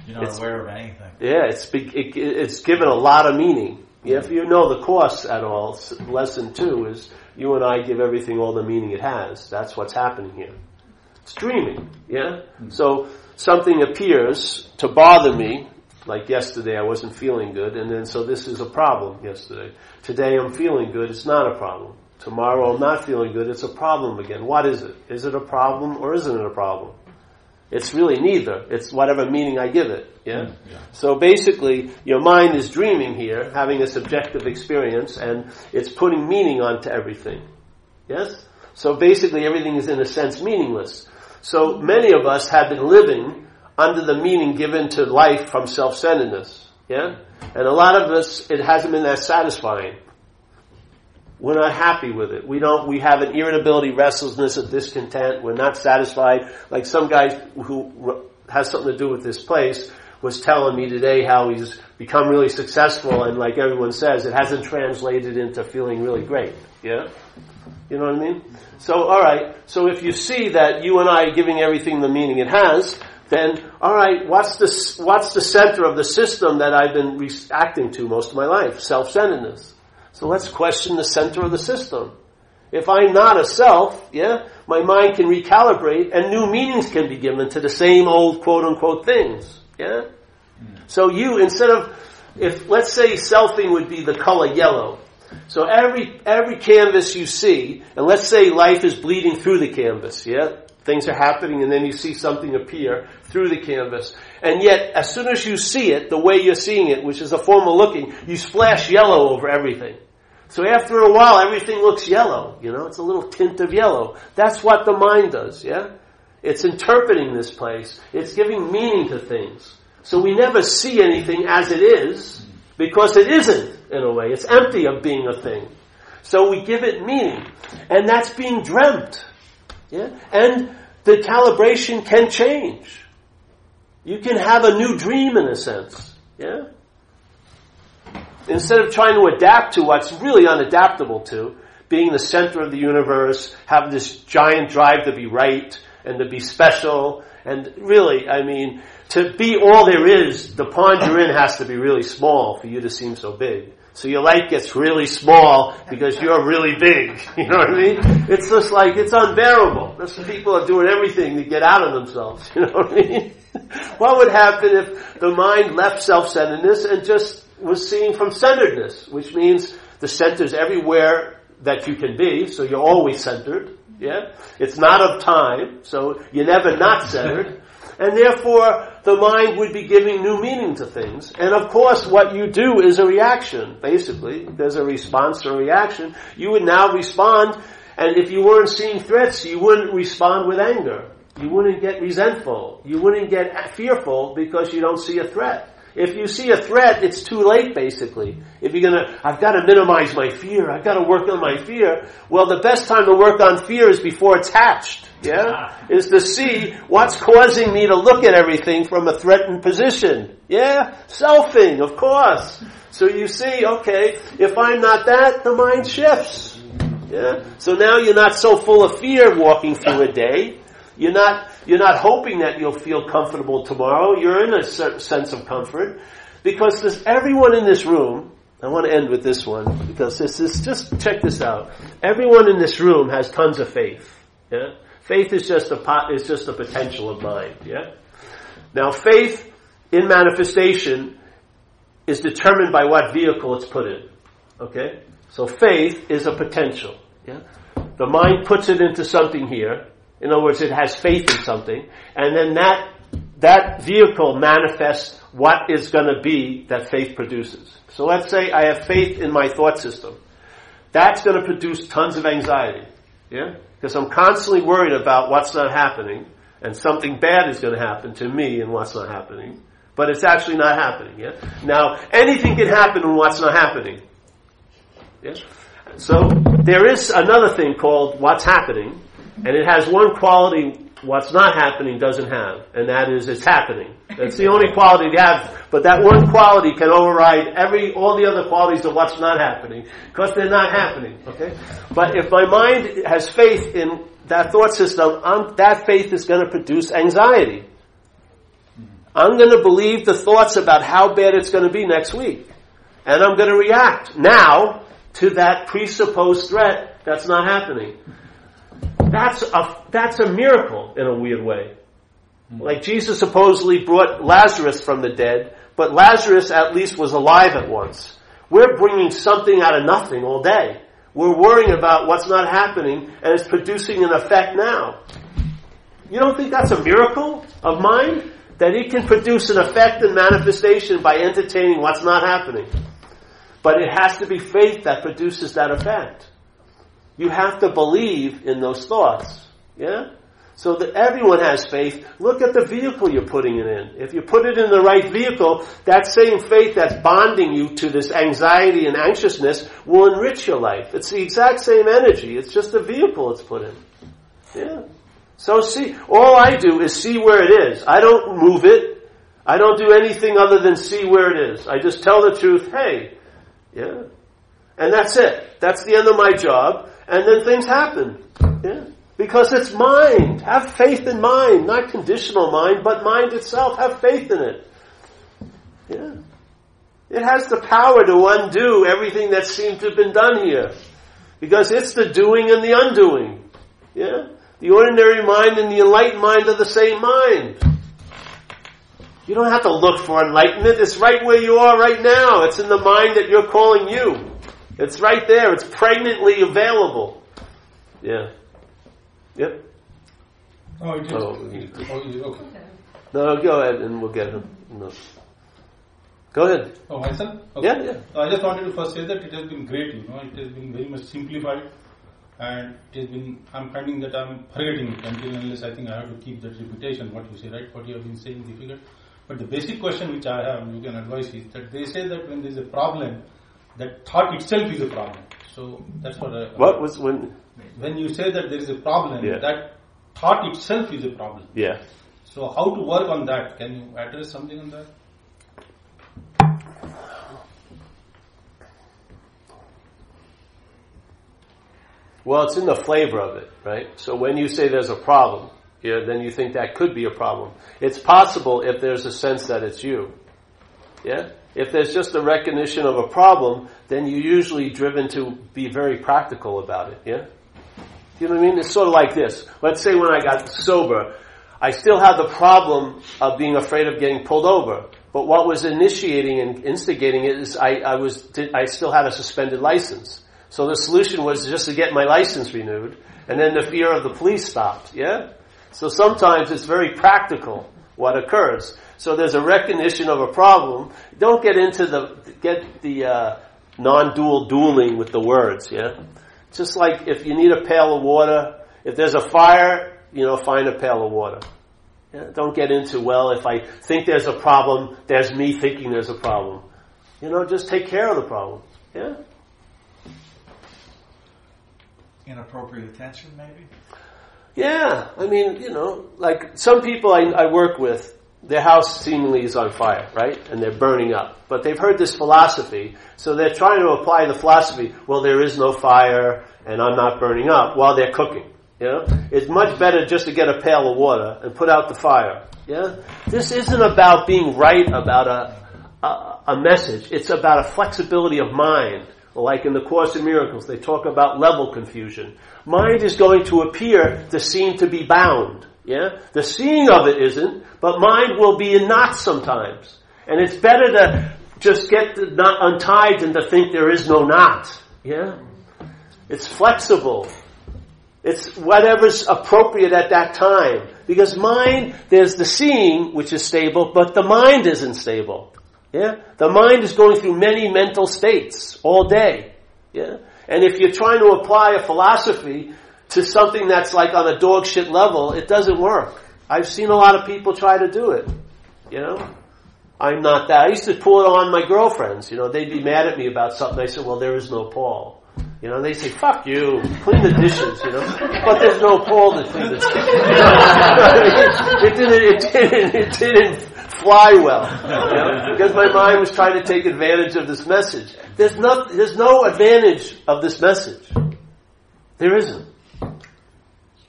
You're not It's- aware of anything. Yeah, it's it, it's given a lot of meaning. Yeah, if you know the course at all, lesson two is you and I give everything all the meaning it has. That's what's happening here. It's dreaming. Yeah. Hmm. So something appears to bother me. Like yesterday, I wasn't feeling good, and then so this is a problem. Yesterday, today I'm feeling good. It's not a problem. Tomorrow I'm not feeling good. It's a problem again. What is it? Is it a problem or isn't it a problem? It's really neither. It's whatever meaning I give it. Mm, yeah? So basically, your mind is dreaming here, having a subjective experience, and it's putting meaning onto everything. Yes? So basically, everything is in a sense meaningless. So many of us have been living under the meaning given to life from self-centeredness. Yeah? And a lot of us, it hasn't been that satisfying. We're not happy with it. We don't, we have an irritability, restlessness, a discontent. We're not satisfied. Like some guy who has something to do with this place was telling me today how he's become really successful and like everyone says, it hasn't translated into feeling really great. Yeah? You know what I mean? So, alright, so if you see that you and I are giving everything the meaning it has, then, alright, what's the, what's the center of the system that I've been reacting to most of my life? Self-centeredness. So let's question the center of the system. If I'm not a self, yeah, my mind can recalibrate and new meanings can be given to the same old quote unquote things. Yeah? So you, instead of, if, let's say selfing would be the color yellow. So every, every canvas you see, and let's say life is bleeding through the canvas, yeah? Things are happening and then you see something appear through the canvas. And yet, as soon as you see it, the way you're seeing it, which is a form of looking, you splash yellow over everything. So after a while, everything looks yellow. You know, it's a little tint of yellow. That's what the mind does, yeah? It's interpreting this place. It's giving meaning to things. So we never see anything as it is, because it isn't, in a way. It's empty of being a thing. So we give it meaning. And that's being dreamt. Yeah? And the calibration can change. You can have a new dream in a sense. Yeah? Instead of trying to adapt to what's really unadaptable to, being the center of the universe, having this giant drive to be right and to be special, and really, I mean, to be all there is, the pond you're in has to be really small for you to seem so big. So your light gets really small because you're really big. You know what I mean? It's just like, it's unbearable. That's people are doing everything to get out of themselves. You know what I mean? what would happen if the mind left self-centeredness and just was seeing from centeredness, which means the center's everywhere that you can be, so you're always centered. Yeah? It's not of time, so you're never not centered. And therefore, the mind would be giving new meaning to things. And of course, what you do is a reaction, basically. There's a response or reaction. You would now respond, and if you weren't seeing threats, you wouldn't respond with anger. You wouldn't get resentful. You wouldn't get fearful because you don't see a threat. If you see a threat, it's too late basically. If you're gonna, I've gotta minimize my fear, I've gotta work on my fear, well the best time to work on fear is before it's hatched. Yeah? Is to see what's causing me to look at everything from a threatened position. Yeah? Selfing, of course. So you see, okay, if I'm not that, the mind shifts. Yeah? So now you're not so full of fear walking through a day. You're not, you're not hoping that you'll feel comfortable tomorrow. You're in a certain sense of comfort. Because there's everyone in this room, I want to end with this one, because this is, just check this out. Everyone in this room has tons of faith. Yeah? Faith is just a pot, is just a potential of mind. Yeah? Now faith in manifestation is determined by what vehicle it's put in. Okay? So faith is a potential. Yeah? The mind puts it into something here, in other words, it has faith in something, and then that that vehicle manifests what is going to be that faith produces. So let's say I have faith in my thought system. That's going to produce tons of anxiety. Yeah? Because I'm constantly worried about what's not happening, and something bad is going to happen to me and what's not happening. But it's actually not happening. Yeah? Now, anything can happen when what's not happening. Yeah? So, there is another thing called what's happening, and it has one quality what's not happening doesn't have, and that is it's happening. That's the only quality they have, but that one quality can override every, all the other qualities of what's not happening, because they're not happening, okay? But if my mind has faith in that thought system, I'm, that faith is going to produce anxiety. I'm going to believe the thoughts about how bad it's going to be next week. And I'm going to react now to that presupposed threat that's not happening. That's a, that's a miracle in a weird way. Like Jesus supposedly brought Lazarus from the dead, but Lazarus at least was alive at once. We're bringing something out of nothing all day. We're worrying about what's not happening and it's producing an effect now. You don't think that's a miracle of mind? That it can produce an effect and manifestation by entertaining what's not happening. But it has to be faith that produces that effect. You have to believe in those thoughts. Yeah? So that everyone has faith. Look at the vehicle you're putting it in. If you put it in the right vehicle, that same faith that's bonding you to this anxiety and anxiousness will enrich your life. It's the exact same energy. It's just the vehicle it's put in. Yeah. So see, all I do is see where it is. I don't move it. I don't do anything other than see where it is. I just tell the truth, hey, yeah. And that's it. That's the end of my job and then things happen. Yeah? Because it's mind. Have faith in mind, not conditional mind, but mind itself. Have faith in it. Yeah. It has the power to undo everything that seemed to have been done here. Because it's the doing and the undoing. Yeah? The ordinary mind and the enlightened mind are the same mind. You don't have to look for enlightenment. It's right where you are right now. It's in the mind that you're calling you. It's right there. It's pregnantly available. Yeah. Yep. Oh, it is. Oh, Oh, it is. Okay. No, go ahead and we'll get him. No. Go ahead. Oh, myself? Okay. Yeah, yeah. I just wanted to first say that it has been great, you know, it has been very much simplified and it has been, I'm finding that I'm forgetting it until unless I think I have to keep that reputation, what you say, right? What you have been saying difficult. But the basic question which I have, you can advise is that they say that when there is a problem, that thought itself is a problem. So that's what I, What was when? when you say that there is a problem, Yeah. that thought itself is a problem. Yeah. So how to work on that? Can you address something on that? Well, it's in the flavor of it, right? So when you say there's a problem, yeah, then you think that could be a problem. It's possible if there's a sense that it's you. Yeah? If there's just a recognition of a problem, then you're usually driven to be very practical about it, yeah? You know what I mean? It's sort of like this. Let's say when I got sober, I still had the problem of being afraid of getting pulled over. But what was initiating and instigating it is I, I was, I still had a suspended license. So the solution was just to get my license renewed, and then the fear of the police stopped, yeah? So sometimes it's very practical what occurs. So there's a recognition of a problem. Don't get into the, get the, uh, non-dual dueling with the words, yeah? Just like if you need a pail of water, if there's a fire, you know, find a pail of water. Yeah? Don't get into, well, if I think there's a problem, there's me thinking there's a problem. You know, just take care of the problem. Yeah? Inappropriate attention, maybe? Yeah, I mean, you know, like some people I, I work with, their house seemingly is on fire, right? And they're burning up. But they've heard this philosophy, so they're trying to apply the philosophy, well, there is no fire, and I'm not burning up, while they're cooking. You know? It's much better just to get a pail of water and put out the fire. Yeah? This isn't about being right about a, a, a message. It's about a flexibility of mind. Like in the Course in Miracles, they talk about level confusion. Mind is going to appear to seem to be bound. Yeah? The seeing of it isn't, but mind will be in knots sometimes. And it's better to just get the knot untied than to think there is no knot. Yeah? It's flexible. It's whatever's appropriate at that time. Because mind, there's the seeing, which is stable, but the mind isn't stable. Yeah? The mind is going through many mental states all day. Yeah? And if you're trying to apply a philosophy to something that's like on a dog shit level, it doesn't work. I've seen a lot of people try to do it. You know? I'm not that. I used to pull it on my girlfriends. You know, they'd be mad at me about something. I said, well, there is no Paul. You know, they say, fuck you, clean the dishes, you know. But there's no Paul to clean the dishes. it didn't, it didn't, it didn't fly well. You know, because my mind was trying to take advantage of this message. There's no, there's no advantage of this message. There isn't.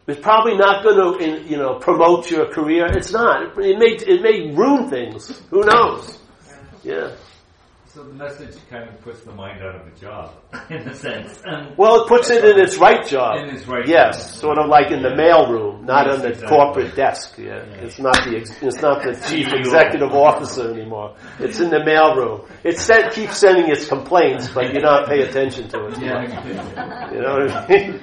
It's probably not going to, you know, promote your career. It's not. It may, it may ruin things. Who knows? Yeah. So the message kind of puts the mind out of the job, in a sense. And Well, it puts it in its right job. In its right yes, job. sort of like in the Yeah. mail room, not Yes, on the exactly. corporate desk. Yeah. it's not the ex- it's not the chief executive officer anymore. It's in the mail room. It sent, keeps sending its complaints, but you don't pay attention to it. yeah, You know what I mean?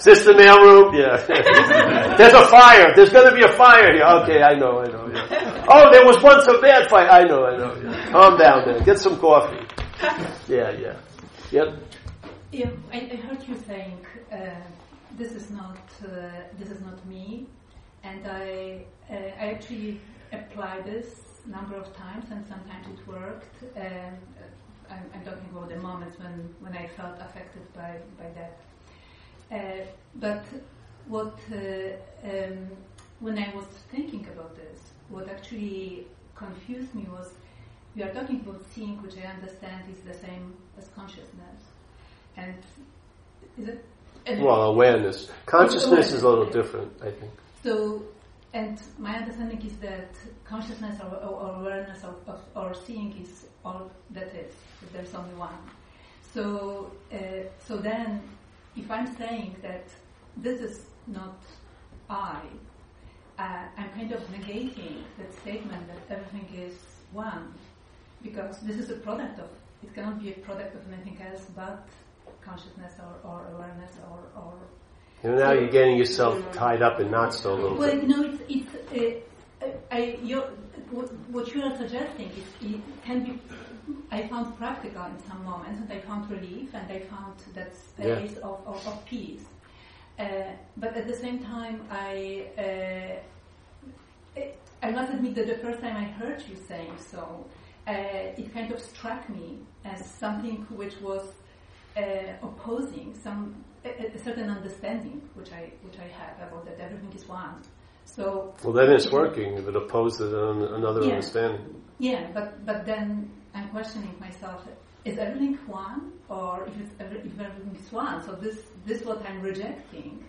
Is this the mail room? Yeah. There's a fire. There's going to be a fire here. Okay, I know, I know. Yeah. Oh, there was once a bad fire. I know, I know. Yeah. Calm down there. Get some coffee. Yeah, yeah. Yep. Yeah, I, I heard you saying uh, this is not uh, this is not me, and I uh, I actually applied this number of times, and sometimes it worked. Um, I'm, I'm talking about the moments when, when I felt affected by by that. Uh, but what uh, um, when I was thinking about this, what actually confused me was we are talking about seeing, which I understand is the same as consciousness. And is it? Well, awareness. Consciousness is a little different, I think. So, and my understanding is that consciousness or, or, awareness of, of or seeing is all that is. That there's only one. So, uh, so then, if I'm saying that this is not I, uh, I'm kind of negating that statement that everything is one. because this is a product of, it cannot be a product of anything else but consciousness or, or awareness or, or You know, now you're getting yourself tied up in knots though a little well, bit. you know, it's, it's uh, I, you're, what, what you are suggesting is it can be. I found practical in some moments, and I found relief, and I found that space of, of, of peace. Uh, but at the same time, I uh, I must admit that the first time I heard you saying so, uh, it kind of struck me as something which was uh, opposing some a, a certain understanding which I which I have about that everything is one. So Well, then it's working if it opposes an- another Yeah. understanding. yeah, but but then I'm questioning myself: Is everything one, or if it's every, if everything is one? So this this what I'm rejecting.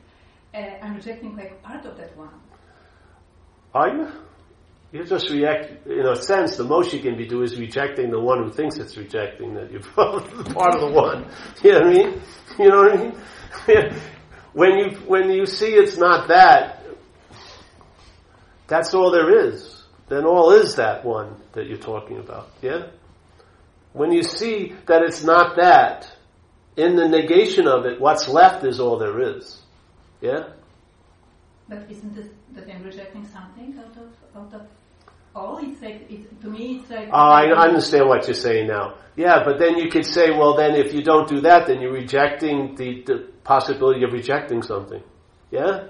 Uh, I'm rejecting like part of that one. Are you? Just react, in a sense, the most you can be do is rejecting the one who thinks it's rejecting that you're part of the one. You know what I mean? You know what I mean? when you, when you see it's not that, that's all there is. Then all is that one that you're talking about. Yeah? When you see that it's not that, in the negation of it, what's left is all there is. Yeah? But isn't it that I'm rejecting something out of out of all? It's like it, to me, it's like. Oh, I I understand what you're saying now. Yeah, but then you could say, well, then if you don't do that, then you're rejecting the, the possibility of rejecting something. Yeah?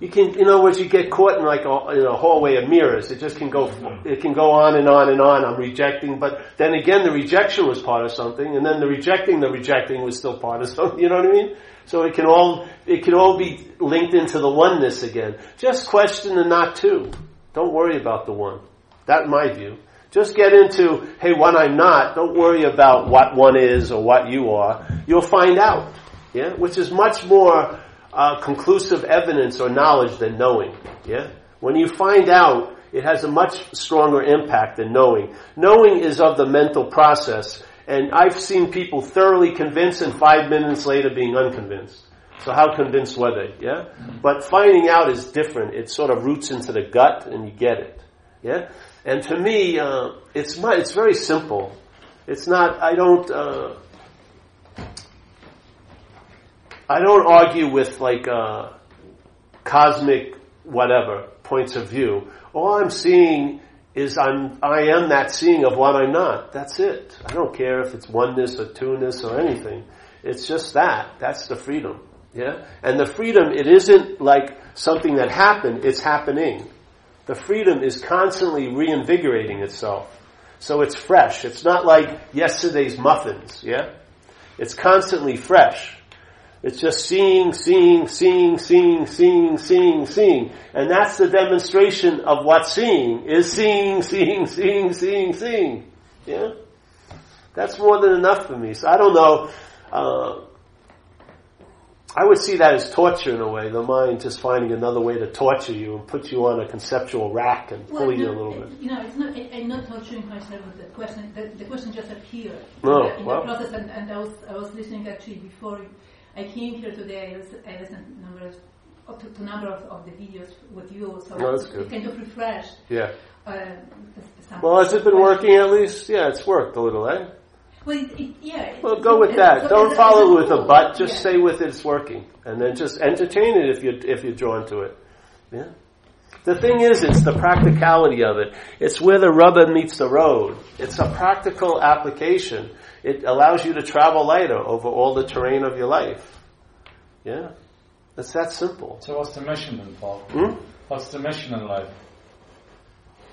You can, in other words, you get caught in like a, in a hallway of mirrors. It just can go, it can go on and on and on. I'm rejecting, but then again, the rejection was part of something, and then the rejecting, the rejecting was still part of something. You know what I mean? So it can all, it can all be linked into the oneness again. Just question the not two. Don't worry about the one. That's my view. Just get into, hey, what I'm not. Don't worry about what one is or what you are. You'll find out. Yeah? Which is much more uh, conclusive evidence or knowledge than knowing. Yeah? When you find out, it has a much stronger impact than knowing. Knowing is of the mental process, and I've seen people thoroughly convinced and five minutes later being unconvinced. So how convinced were they? Yeah? But finding out is different. It sort of roots into the gut and you get it. Yeah? And to me, uh, it's mu- it's very simple. It's not. I don't. Uh, I don't argue with like uh, cosmic whatever points of view. All I'm seeing is I'm I am that seeing of what I'm not. That's it. I don't care if it's oneness or two-ness or anything. It's just that. That's the freedom. Yeah? And the freedom, it isn't like something that happened, it's happening. The freedom is constantly reinvigorating itself. So it's fresh. It's not like yesterday's muffins, yeah? It's constantly fresh. It's just seeing, seeing, seeing, seeing, seeing, seeing, seeing. And that's the demonstration of what seeing is seeing, seeing, seeing, seeing, seeing. Yeah? That's more than enough for me. So I don't know, uh, I would see that as torture in a way, the mind just finding another way to torture you and put you on a conceptual rack and pull you a no, little bit. You know, it's not. I'm not torturing myself with the question. The, the question just appeared No, in, the, in well. the process, and, and I was I was listening actually before I came here today. I was I listened up to, to number of, of the videos with you, so No, that's good. kind of refreshed. Yeah. Uh, Well, has it been working at least? Yeah, it's worked a little, eh? Well, it, it, yeah. Well, go with it- that. so Don't follow with a but. Just Yeah. say with it, it's working, and then just entertain it if you if you're drawn to it. Yeah. The thing is, it's the practicality of it. It's where the rubber meets the road. It's a practical application. It allows you to travel lighter over all the terrain of your life. Yeah. It's that simple. So what's the mission then, Paul? Hmm? What's the mission in life?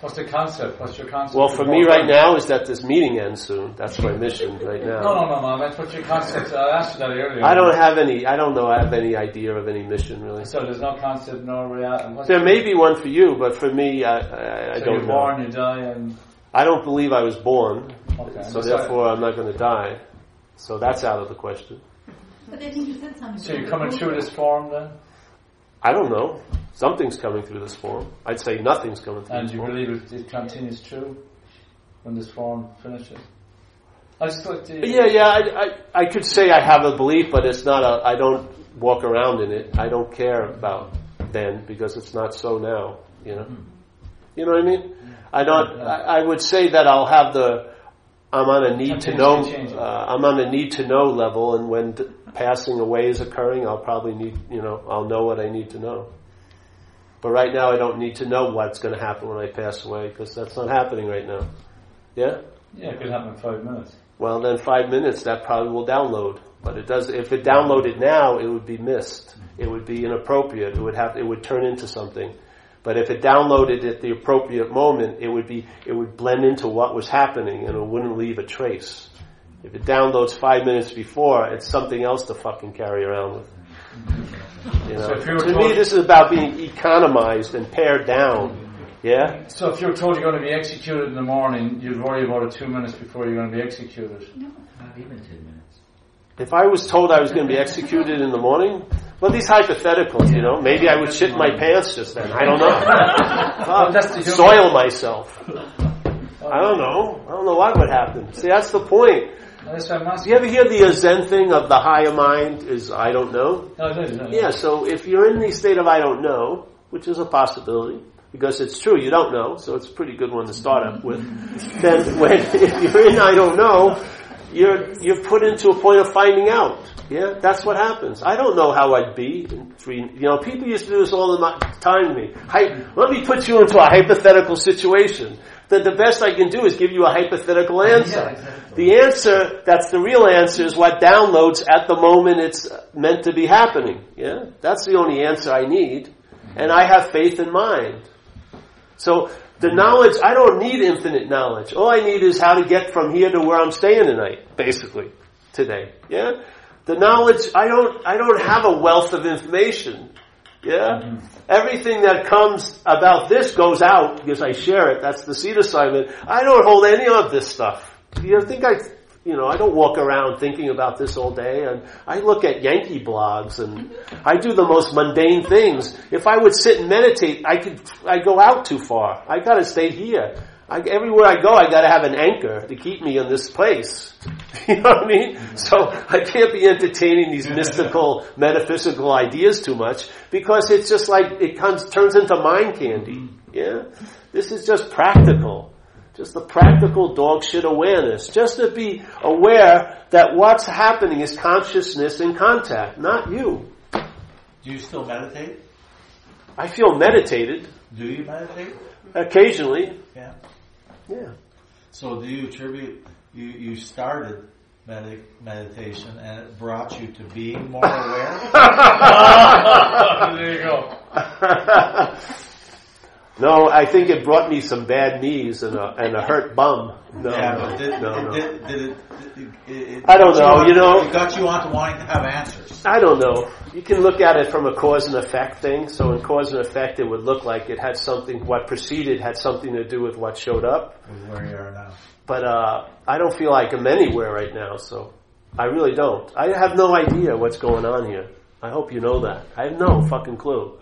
What's the concept? What's your concept? Well, for me right now is that this meeting ends soon. That's my mission right now. No, no, no, no. That's what your concept. I asked you that earlier. I don't have any. I don't know. I have any idea of any mission really. So there's no concept, no reality. There may be one for you, but for me, I, I, I so don't you're know. born, you die, and I don't believe I was born, okay. so So- therefore I'm not going to die. So that's out of the question. But I think you said something. So you're coming through this form then, I don't know. Something's coming through this form. I'd say nothing's coming through and this you form. believe it, it continues true when this form finishes. I just like to. Yeah, yeah. I, I, I could say I have a belief, but it's not a. I don't walk around in it. I don't care about then because it's not so now. You know. Hmm. You know what I mean? I don't. I, I would say that I'll have the. I'm on a need to know. Uh, I'm on a need to know level, and when d- passing away is occurring, I'll probably need. You know, I'll know what I need to know. But right now, I don't need to know what's going to happen when I pass away because that's not happening right now. Yeah. Yeah, it could happen in five minutes. Well, then five minutes that probably will download. But it does. If it downloaded now, it would be missed. It would be inappropriate. It would have. It would turn into something. But if it downloaded at the appropriate moment, it would be. It would blend into what was happening, and it wouldn't leave a trace. If it downloads five minutes before, it's something else to fucking carry around with. You know? So if you were to told- me, this is about being economized and pared down. Yeah. So if you're told you're going to be executed in the morning, you'd worry about it two minutes before you're going to be executed. No, not even two minutes. If I was told I was going to be executed in the morning, well, these hypotheticals, you know, maybe I would shit my pants just then. I don't know. Well, that's the human- Soil myself. I don't know. I don't know what would happen. See, that's the point. That's what I'm Do you ever hear the uh, Zen thing of the higher mind is I don't know? No, no, no, no. Yeah, so if you're in the state of I don't know, which is a possibility, because it's true, you don't know, so it's a pretty good one to start up with, then when, if you're in I don't know, you're, you're put into a point of finding out. Yeah, that's what happens. I don't know how I'd be in three, you know, people used to do this all the time to me. Hy- let me put you into a hypothetical situation. That the best I can do is give you a hypothetical answer. The answer, that's the real answer, is what downloads at the moment it's meant to be happening. Yeah? That's the only answer I need. And I have faith in mind. So, the knowledge, I don't need infinite knowledge. All I need is how to get from here to where I'm staying tonight, basically, today. Yeah? The knowledge, I don't, I don't have a wealth of information. Yeah? Everything that comes about this goes out because I share it. That's the seed assignment. I don't hold any of this stuff. You think I, you know, I don't walk around thinking about this all day and I look at Yankee blogs and I do the most mundane things. If I would sit and meditate, I could, I go out too far. I gotta stay here. I, everywhere I go, I gotta have an anchor to keep me in this place. You know what I mean? So I can't be entertaining these mystical, metaphysical ideas too much because it's just like it comes turns into mind candy. Mm. Yeah, this is just practical, just the practical dog shit awareness. Just to be aware that what's happening is consciousness in contact, not you. Do you still meditate? I feel meditated Do you meditate? occasionally. Yeah. Yeah. So do you attribute you you started medi- meditation and it brought you to being more aware? there you go. no, I think it brought me some bad knees and a, and a hurt bum. No, yeah, no, did, no, no. did, did it, it, I don't know, on- you know- it got you onto wanting to have answers. I don't know. You can look at it from a cause and effect thing. So in cause and effect, it would look like it had something, what preceded had something to do with what showed up. Where you are now. But, uh, I don't feel like I'm anywhere right now, so I really don't. I have no idea what's going on here. I hope you know that. I have no fucking clue.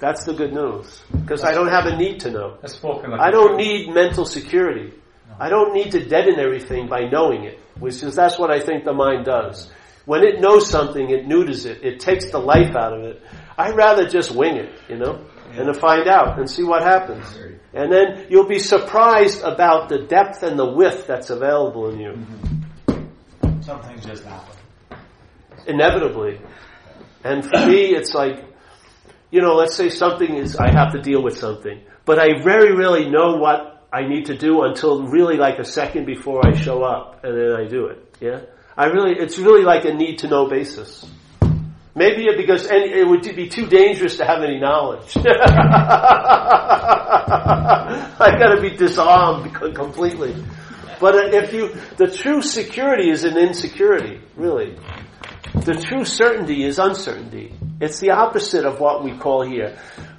That's the good news. Because I don't have a need to know. Like I don't need mental security. I don't need to deaden everything by knowing it, which is that's what I think the mind does. When it knows something, it neuters it. It takes the life out of it. I'd rather just wing it, you know, and to find out and see what happens. And then you'll be surprised about the depth and the width that's available in you, Some things just happens. inevitably. And for me, it's like, you know, let's say something is, I have to deal with something, but I very rarely know what I need to do until really like a second before I show up, and then I do it. Yeah, I really, it's really like a need to know basis. Maybe it because any, it would be too dangerous to have any knowledge. I got to be disarmed completely. But if you, the true security is an insecurity, really. The true certainty is uncertainty. It's the opposite of what we call here.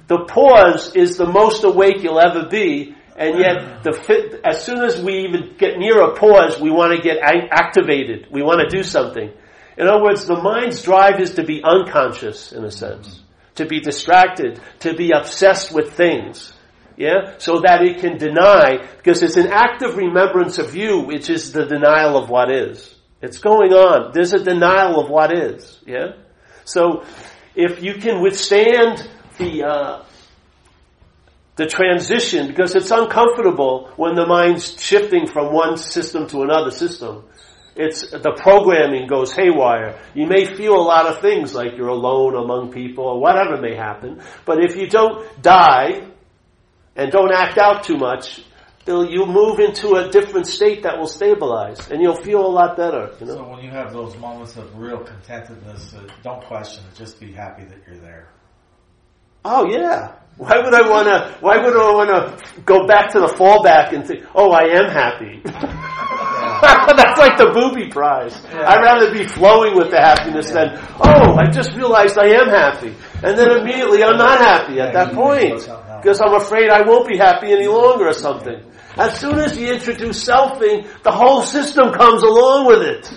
The pause is the most awake you'll ever be, and yet the fit, as soon as we even get near a pause, we want to get activated. We want to do something. In other words, the mind's drive is to be unconscious, in a sense. To be distracted, to be obsessed with things. Yeah? So that it can deny, because it's an active remembrance of you, which is the denial of what is. It's going on. There's a denial of what is. Yeah? So, if you can withstand the, uh, the transition because it's uncomfortable when the mind's shifting from one system to another system. It's the programming goes haywire. You may feel a lot of things like you're alone among people or whatever may happen, but if you don't die and don't act out too much, you'll move into a different state that will stabilize, and you'll feel a lot better. You know. So when you have those moments of real contentedness, uh, don't question it. Just be happy that you're there. Oh yeah. Why would I want to? Why would I want to go back to the fallback and think, "Oh, I am happy"? That's like the booby prize. Yeah. I'd rather be flowing with the happiness yeah. than, "Oh, I just realized I am happy," and then immediately I'm not happy at that point because I'm afraid I won't be happy any longer or something. As soon as you introduce selfing, the whole system comes along with it.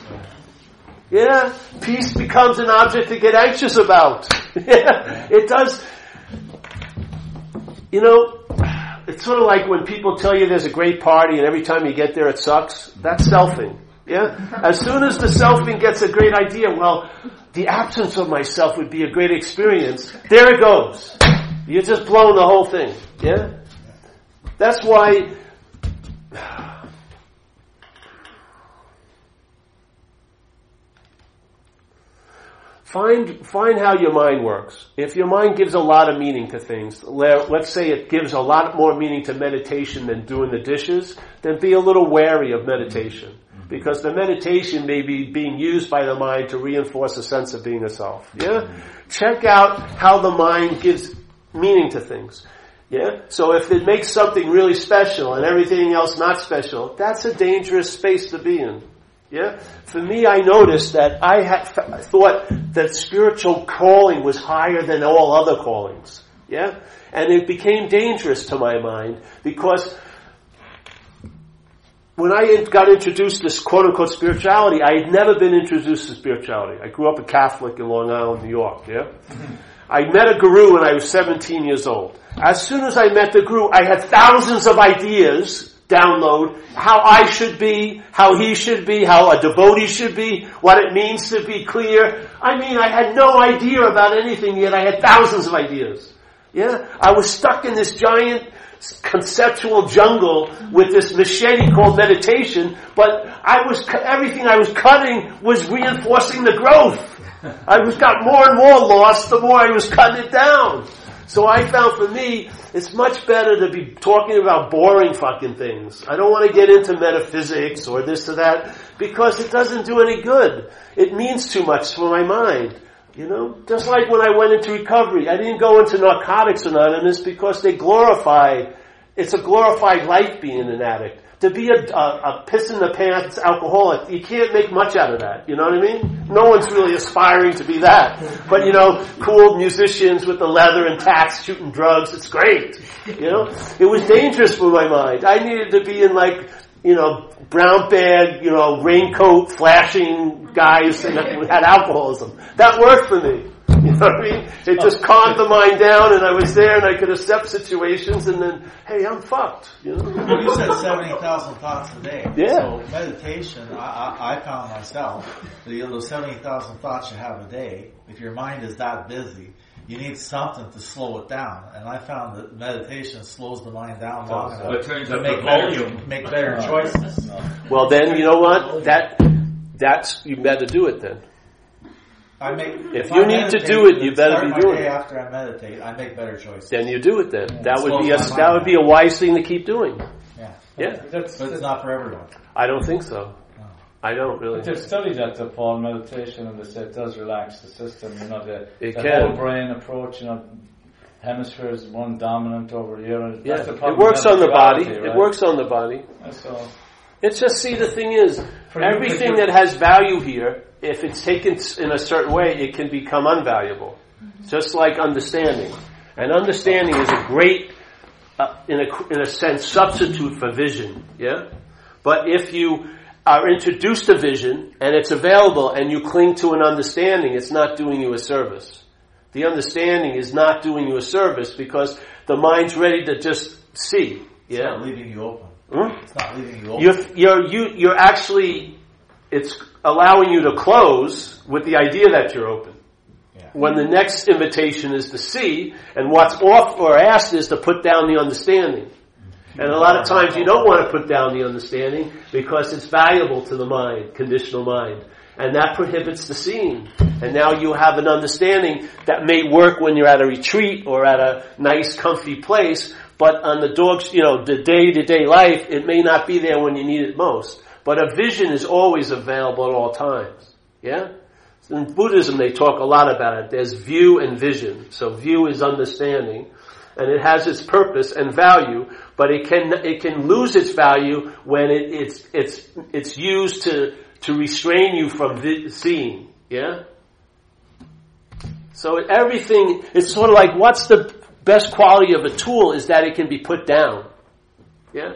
Yeah, peace becomes an object to get anxious about. yeah, it does. You know, it's sort of like when people tell you there's a great party and every time you get there it sucks. That's selfing. Yeah? As soon as the selfing gets a great idea, well, the absence of myself would be a great experience. There it goes. You're just blowing the whole thing. Yeah? That's why Find, find how your mind works. If your mind gives a lot of meaning to things, let's say it gives a lot more meaning to meditation than doing the dishes, then be a little wary of meditation. Mm-hmm. Because the meditation may be being used by the mind to reinforce a sense of being a self. Yeah? Mm-hmm. Check out how the mind gives meaning to things. Yeah? So if it makes something really special and everything else not special, that's a dangerous space to be in. Yeah? For me, I noticed that I had thought that spiritual calling was higher than all other callings. Yeah? And it became dangerous to my mind because when I got introduced to this quote unquote spirituality, I had never been introduced to spirituality. I grew up a Catholic in Long Island, New York, yeah? Mm-hmm. I met a guru when I was 17 years old. As soon as I met the guru, I had thousands of ideas download how I should be, how he should be, how a devotee should be, what it means to be clear. I mean, I had no idea about anything yet I had thousands of ideas. Yeah? I was stuck in this giant conceptual jungle with this machete called meditation, but I was, everything I was cutting was reinforcing the growth. I was got more and more lost the more I was cutting it down. So I found for me, it's much better to be talking about boring fucking things. I don't want to get into metaphysics or this or that because it doesn't do any good. It means too much for my mind. You know, just like when I went into recovery, I didn't go into Narcotics Anonymous because they glorify, it's a glorified life being an addict to be a, a, a, piss in the pants alcoholic, you can't make much out of that. You know what I mean? No one's really aspiring to be that. But you know, cool musicians with the leather and tats shooting drugs, it's great. You know? It was dangerous for my mind. I needed to be in like, you know, brown bag, you know, raincoat, flashing guys that had alcoholism. That worked for me. You know what I mean? It just oh. calmed the mind down and I was there and I could accept situations and then, hey, I'm fucked. You know? Well, you said 70,000 thoughts a day. Yeah. So meditation, I, I, I found myself, that you know, 70,000 thoughts you have a day, if your mind is that busy, you need something to slow it down. And I found that meditation slows the mind down long enough it turns to make better, volume. make better choices. Well then, you know what? That, that's, you better do it then. I make, If I you need to do it, you better start be my doing day it. After I meditate, I make better choices. Then you do it then. That would be a, my mind that would be a wise thing to keep doing. Yeah. Yeah. That's, But it's not for everyone. I don't think so. I don't really. They've studied that, the Paul, meditation, and they say it does relax the system. You know, the, It the can. whole brain approach, you know, hemispheres, one dominant over the other. Yeah, That's the it works on the body. spirituality, It works on the body. So, It's just, see, the thing is, For everything you- that has value here, if it's taken in a certain way, it can become unvaluable. Just like understanding. And understanding is a great, uh, in, a, in a sense, substitute for vision. Yeah? But if you are introduced to vision, and it's available, and you cling to an understanding, it's not doing you a service. The understanding is not doing you a service because the mind's ready to just see. Yeah? It's not leaving you open. Hmm? It's not leaving you open. You're, you're, you, you're actually, it's allowing you to close with the idea that you're open. When the next invitation is to see, and what's off or asked is to put down the understanding. And a lot of times you don't want to put down the understanding because it's valuable to the mind, conditional mind. And that prohibits the seeing. And now you have an understanding that may work when you're at a retreat or at a nice comfy place, but on the dog's, you know, the day to day life, it may not be there when you need it most. But a vision is always available at all times. Yeah? In Buddhism, they talk a lot about it. There's view and vision. So view is understanding, and it has its purpose and value, but it can it can lose its value when it, it's it's it's used to to restrain you from vi- seeing. Yeah. So everything it's sort of like what's the best quality of a tool is that it can be put down. Yeah.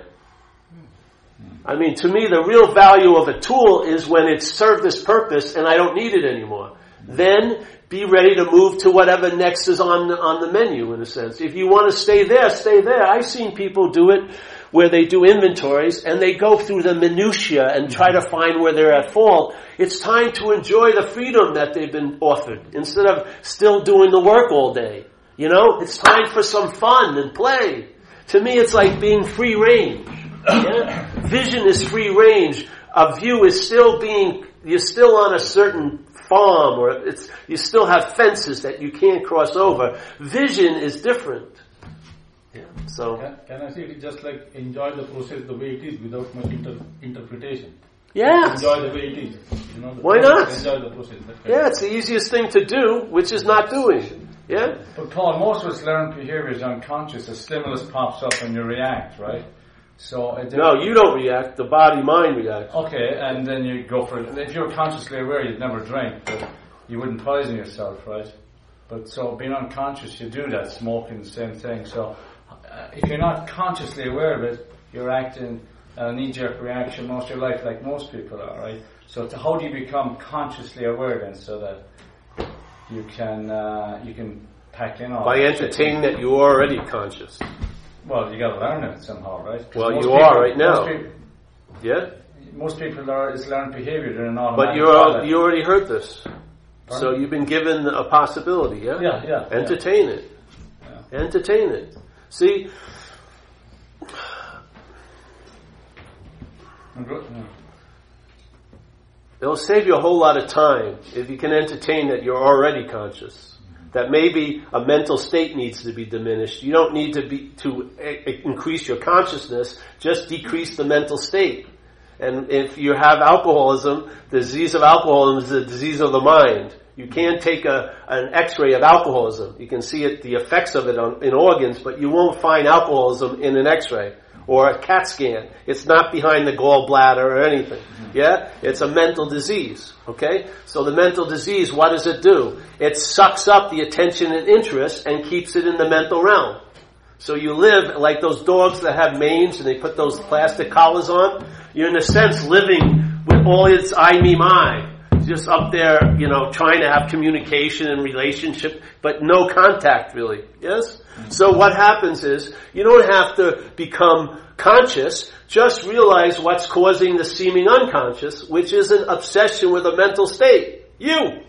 I mean, to me, the real value of a tool is when it's served this purpose and I don't need it anymore. Then be ready to move to whatever next is on the, on the menu, in a sense. If you want to stay there, stay there. I've seen people do it where they do inventories and they go through the minutia and try to find where they're at fault. It's time to enjoy the freedom that they've been offered instead of still doing the work all day. You know, it's time for some fun and play. To me, it's like being free range. Yeah? Vision is free range. A view is still being, you're still on a certain farm or it's, you still have fences that you can't cross over. Vision is different. Yeah. So, Can, can I say it just like enjoy the process the way it is without much inter- interpretation? yes. Enjoy the way it is. You know, the Why process, not? Enjoy the process. That Yeah, it's the easiest thing to do, which is not doing. Yeah? But Paul, most of us learn behaviors unconscious. A stimulus pops up and you react, right? So it No, you don't react. The body mind reacts. Okay, and then you go for it. If you're consciously aware, you'd never drink, but you wouldn't poison yourself, right? But so being unconscious, you do that. Smoking, the same thing. So uh, if you're not consciously aware of it, you're acting a knee-jerk reaction most of your life, like most people are, right? So to, how do you become consciously aware then, so that you can uh, you can pack in all By entertaining that you're already conscious. Well, you got to learn it somehow, right? Well, you people- are right now. Most people, Yeah? most people are is learned behavior. They're an But you're, you already heard this. So you've been given a possibility, yeah? Yeah, yeah. Entertain it. Yeah. Entertain it. See, yeah. it'll save you a whole lot of time if you can entertain that you're already conscious. That maybe a mental state needs to be diminished. You don't need to be to increase your consciousness. Just decrease the mental state. And if you have alcoholism, the disease of alcoholism is a disease of the mind. You can't take a, an x-ray of alcoholism. You can see it, the effects of it on, in organs, but you won't find alcoholism in an x-ray or a CAT scan. It's not behind the gallbladder or anything. Mm-hmm. Yeah? It's a mental disease. Okay? So the mental disease, what does it do? It sucks up the attention and interest and keeps it in the mental realm. So you live like those dogs that have manes and they put those plastic collars on. You're in a sense living with all its I, me, my. Just up there, you know, trying to have communication and relationship, but no contact really. Yes? So what happens is, you don't have to become conscious, just realize what's causing the seeming unconscious, which is an obsession with a mental state. You!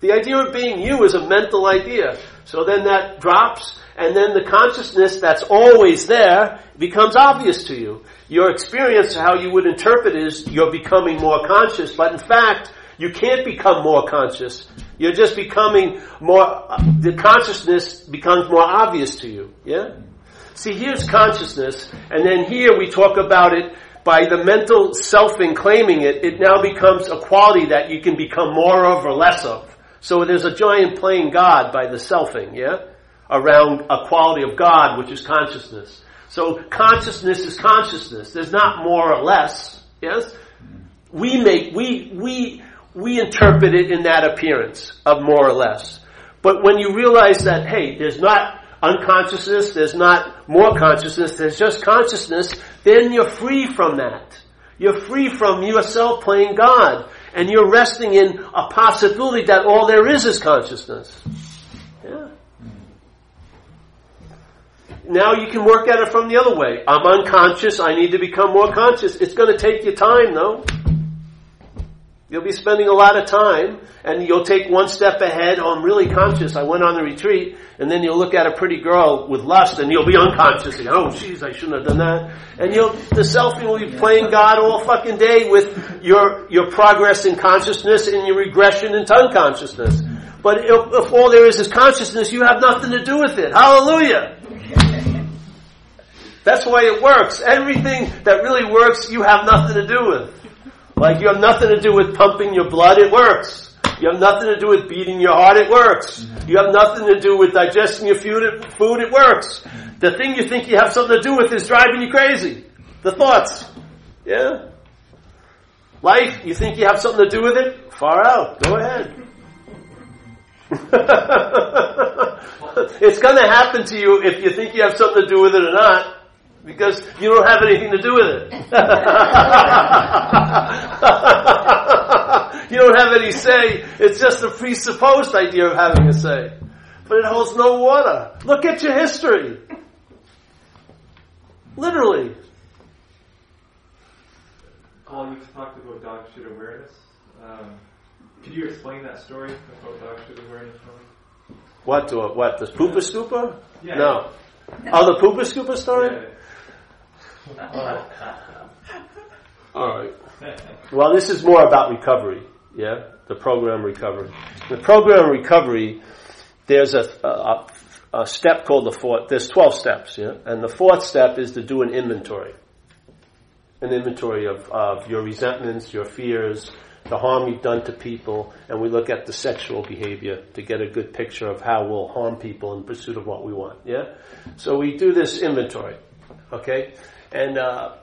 The idea of being you is a mental idea. So then that drops, and then the consciousness that's always there becomes obvious to you. Your experience, how you would interpret it is you're becoming more conscious, but in fact, you can't become more conscious. You're just becoming more, uh, the consciousness becomes more obvious to you. Yeah? See, here's consciousness, and then here we talk about it by the mental selfing claiming it, it now becomes a quality that you can become more of or less of. So there's a giant playing God by the selfing, yeah? Around a quality of God, which is consciousness. So consciousness is consciousness. There's not more or less, yes? We make, we, we, we interpret it in that appearance of more or less. But when you realize that, hey, there's not unconsciousness, there's not more consciousness, there's just consciousness, then you're free from that. You're free from yourself playing God. And you're resting in a possibility that all there is is consciousness. Yeah. Now you can work at it from the other way. I'm unconscious, I need to become more conscious. It's going to take you time though. You'll be spending a lot of time and you'll take one step ahead. Oh, I'm really conscious. I went on the retreat and then you'll look at a pretty girl with lust and you'll be unconscious. And, oh, jeez, I shouldn't have done that. And you'll, the selfie will be playing God all fucking day with your, your progress in consciousness and your regression into unconsciousness. But if, if all there is is consciousness, you have nothing to do with it. Hallelujah. That's why it works. Everything that really works, you have nothing to do with. Like you have nothing to do with pumping your blood, it works. You have nothing to do with beating your heart, it works. You have nothing to do with digesting your food, it, food, it works. The thing you think you have something to do with is driving you crazy. The thoughts. Yeah? Life, you think you have something to do with it? Far out. Go ahead. it's gonna happen to you if you think you have something to do with it or not because you don't have anything to do with it. you don't have any say. It's just a presupposed idea of having a say. But it holds no water. Look at your history. Literally. Paul, you've talked about dog shit awareness. Um, could you explain that story about dog shit awareness for me? What do what? The poopa scooper? Yeah. No. Oh, the poopa scooper story? Yeah. All right. Well, this is more about recovery. Yeah, the program recovery. The program recovery. There's a, a, a step called the fourth. There's twelve steps. Yeah, and the fourth step is to do an inventory. An inventory of, of your resentments, your fears, the harm you've done to people, and we look at the sexual behavior to get a good picture of how we'll harm people in pursuit of what we want. Yeah? So we do this inventory. Okay? And uh,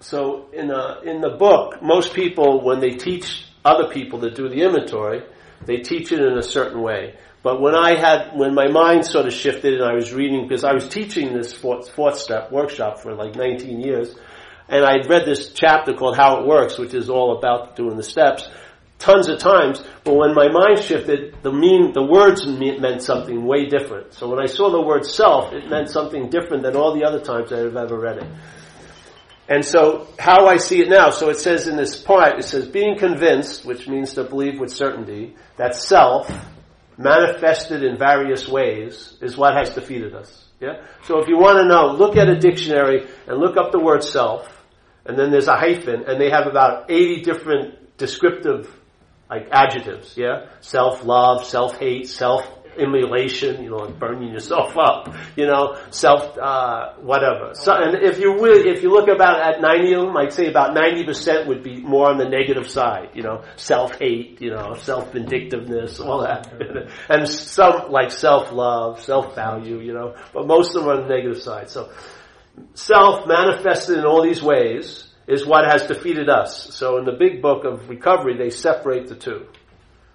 so in the, in the book, most people, when they teach other people to do the inventory, they teach it in a certain way. But when I had, when my mind sort of shifted and I was reading, because I was teaching this fourth, fourth step workshop for like 19 years, and I had read this chapter called How It Works, which is all about doing the steps, tons of times, but when my mind shifted, the mean, the words meant something way different. So when I saw the word self, it meant something different than all the other times I have ever read it. And so, how I see it now, so it says in this part, it says, being convinced, which means to believe with certainty, that self, manifested in various ways, is what has defeated us. Yeah? So if you want to know, look at a dictionary and look up the word self, and then there's a hyphen, and they have about 80 different descriptive like adjectives, yeah? Self-love, self-hate, self-immolation, you know, like burning yourself up, you know, self, uh, whatever. So, and if you really, if you look about at 90 of them, I'd say about 90% would be more on the negative side, you know, self-hate, you know, self-vindictiveness, all that. and some like self-love, self-value, you know, but most of them are on the negative side. So, self manifested in all these ways, is what has defeated us. So in the big book of recovery, they separate the two.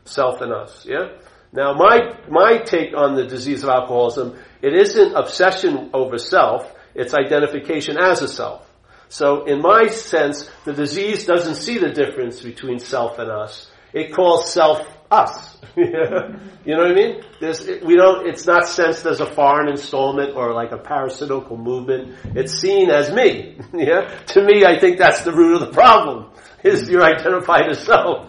Self and us, yeah? Now my, my take on the disease of alcoholism, it isn't obsession over self, it's identification as a self. So in my sense, the disease doesn't see the difference between self and us. It calls self us. you know what I mean? There's, we don't, it's not sensed as a foreign installment or like a parasitical movement. It's seen as me. yeah? To me, I think that's the root of the problem, is mm-hmm. you're identified as self.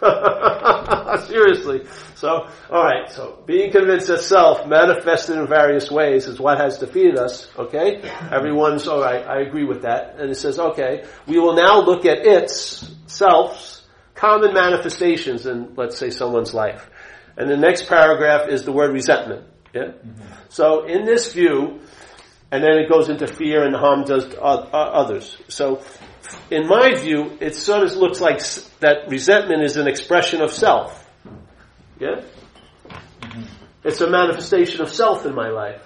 Seriously. So, alright, so being convinced that self manifested in various ways is what has defeated us, okay? Everyone's, alright, I agree with that. And it says, okay, we will now look at its, self's, common manifestations in, let's say, someone's life. And the next paragraph is the word resentment. Yeah? Mm-hmm. So in this view, and then it goes into fear and harm does to others. So in my view, it sort of looks like that resentment is an expression of self. Yeah? Mm-hmm. It's a manifestation of self in my life.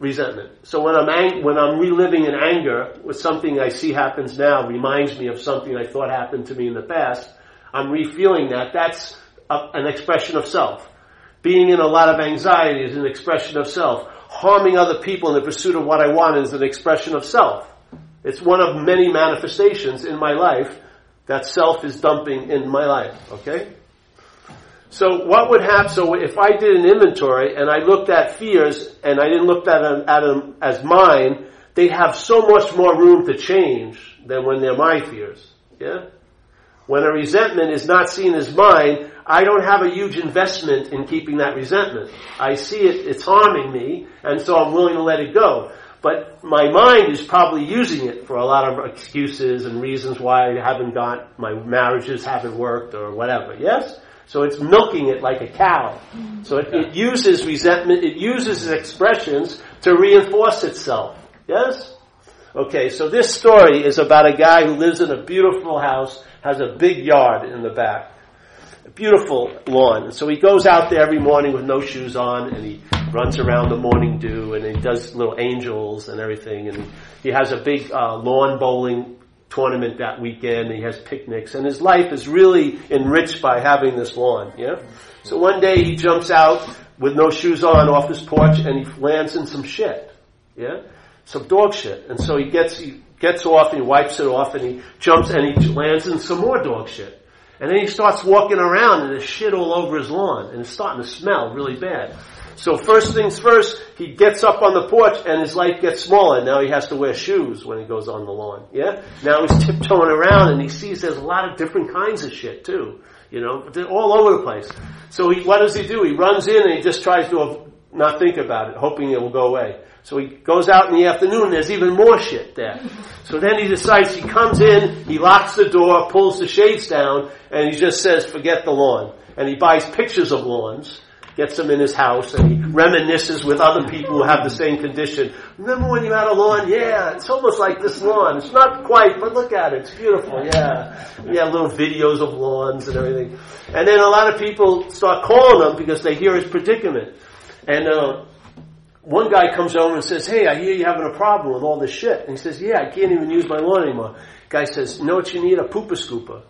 Resentment. So when I'm ang- when I'm reliving in anger with something I see happens now reminds me of something I thought happened to me in the past, I'm refeeling that. That's a, an expression of self. Being in a lot of anxiety is an expression of self. Harming other people in the pursuit of what I want is an expression of self. It's one of many manifestations in my life that self is dumping in my life. Okay? So what would happen, so if I did an inventory and I looked at fears and I didn't look at them, at them as mine, they have so much more room to change than when they're my fears. Yeah? When a resentment is not seen as mine, I don't have a huge investment in keeping that resentment. I see it, it's harming me, and so I'm willing to let it go. But my mind is probably using it for a lot of excuses and reasons why I haven't got, my marriages haven't worked or whatever. Yes? So it's milking it like a cow. So it, it uses resentment, it uses expressions to reinforce itself. Yes? Okay, so this story is about a guy who lives in a beautiful house, has a big yard in the back. A beautiful lawn. And so he goes out there every morning with no shoes on and he runs around the morning dew and he does little angels and everything and he has a big uh, lawn bowling tournament that weekend he has picnics and his life is really enriched by having this lawn, yeah? So one day he jumps out with no shoes on off his porch and he lands in some shit, yeah? Some dog shit. And so he gets, he gets off and he wipes it off and he jumps and he lands in some more dog shit. And then he starts walking around and there's shit all over his lawn and it's starting to smell really bad. So first things first, he gets up on the porch and his life gets smaller. Now he has to wear shoes when he goes on the lawn. Yeah? Now he's tiptoeing around and he sees there's a lot of different kinds of shit too. You know, all over the place. So he, what does he do? He runs in and he just tries to not think about it, hoping it will go away. So he goes out in the afternoon, there's even more shit there. So then he decides he comes in, he locks the door, pulls the shades down, and he just says, forget the lawn. And he buys pictures of lawns, gets them in his house, and he reminisces with other people who have the same condition. Remember when you had a lawn? Yeah, it's almost like this lawn. It's not quite, but look at it. It's beautiful. Yeah. Yeah, little videos of lawns and everything. And then a lot of people start calling him because they hear his predicament. And, uh, one guy comes over and says, Hey, I hear you're having a problem with all this shit. And he says, Yeah, I can't even use my lawn anymore. Guy says, know what you need? A pooper scooper.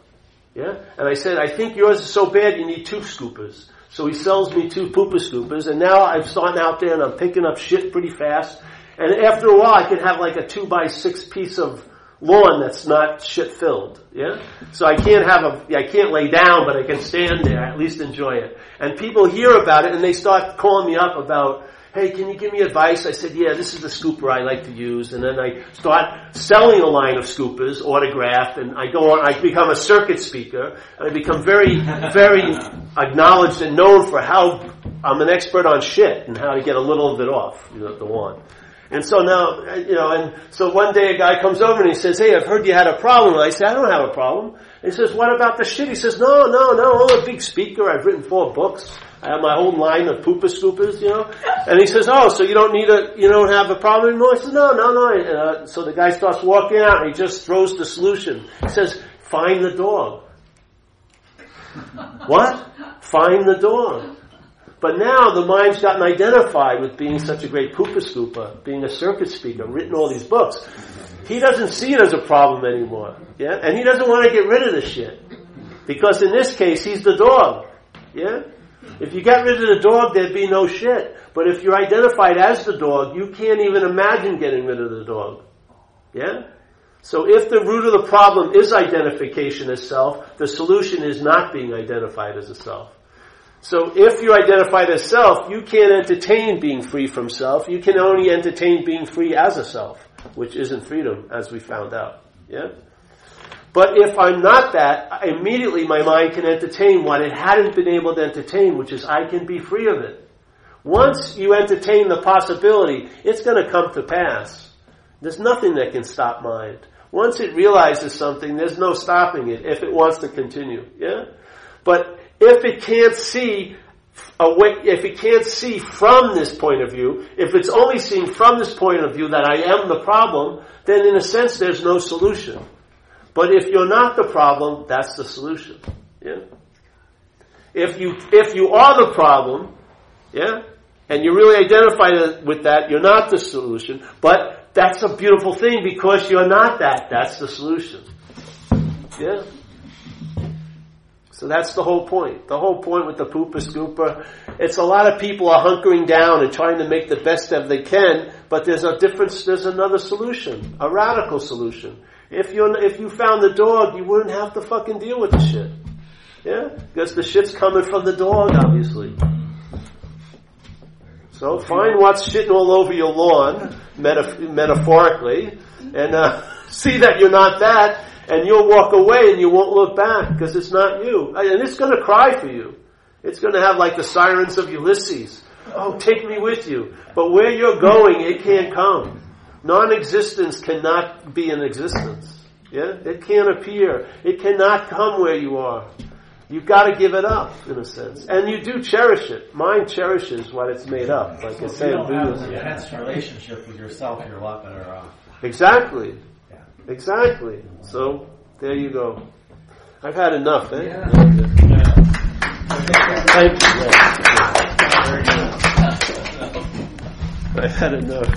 Yeah? And I said, I think yours is so bad you need two scoopers. So he sells me two pooper scoopers and now I'm starting out there and I'm picking up shit pretty fast. And after a while I can have like a two by six piece of lawn that's not shit filled. Yeah? So I can't have a, I can't lay down, but I can stand there, at least enjoy it. And people hear about it and they start calling me up about, hey, can you give me advice? I said, yeah, this is the scooper I like to use. And then I start selling a line of scoopers, autographed, and I go on, I become a circuit speaker, and I become very, very acknowledged and known for how I'm an expert on shit and how to get a little of it off, you know, the one. And so now, uh, you know, and so one day a guy comes over and he says, hey, I've heard you had a problem. And I say, I don't have a problem. And he says, what about the shit? He says, no, no, no, I'm a big speaker. I've written four books. I have my whole line of pooper scoopers, you know. And he says, "Oh, so you don't need a, you don't have a problem anymore?" I said, "No, no, no." And, uh, so the guy starts walking out, and he just throws the solution. He says, "Find the dog." what? Find the dog. But now the mind's gotten identified with being such a great pooper scooper, being a circuit speaker, written all these books. He doesn't see it as a problem anymore. Yeah? And he doesn't want to get rid of the shit. Because in this case, he's the dog. Yeah? If you got rid of the dog, there'd be no shit. But if you're identified as the dog, you can't even imagine getting rid of the dog. Yeah? So if the root of the problem is identification as self, the solution is not being identified as a self. So if you're identified as self, you can't entertain being free from self. You can only entertain being free as a self, which isn't freedom, as we found out. Yeah? But if I'm not that, immediately my mind can entertain what it hadn't been able to entertain, which is I can be free of it. Once you entertain the possibility, it's going to come to pass. There's nothing that can stop mind. Once it realizes something, there's no stopping it if it wants to continue. Yeah? But if it can't see away, if it can't see from this point of view, if it's only seeing from this point of view that I am the problem, then in a sense there's no solution. But if you're not the problem, that's the solution. Yeah? If you, if you are the problem, yeah, and you really identify with that, you're not the solution, but that's a beautiful thing because you're not that, that's the solution. Yeah? So that's the whole point. The whole point with the pooper scooper, it's a lot of people are hunkering down and trying to make the best of they can, but there's a difference, there's another solution, a radical solution. If you if you found the dog, you wouldn't have to fucking deal with the shit. Yeah? Because the shit's coming from the dog, obviously. So find what's shitting all over your lawn, metaf- metaphorically, and uh, see that you're not that, And you'll walk away and you won't look back because it's not you. And it's going to cry for you. It's going to have like the sirens of Ulysses. Oh, take me with you. But where you're going, it can't come. Non-existence cannot be an existence. Yeah? It can't appear. It cannot come where you are. You've got to give it up, in a sense. And you do cherish it. Mind cherishes what it's made up. Like I If say you don't have an intense relationship with yourself, you're a lot better off. Exactly. Yeah. Exactly. So, there you go. I've had enough, eh? Yeah. Thank you. I've had enough.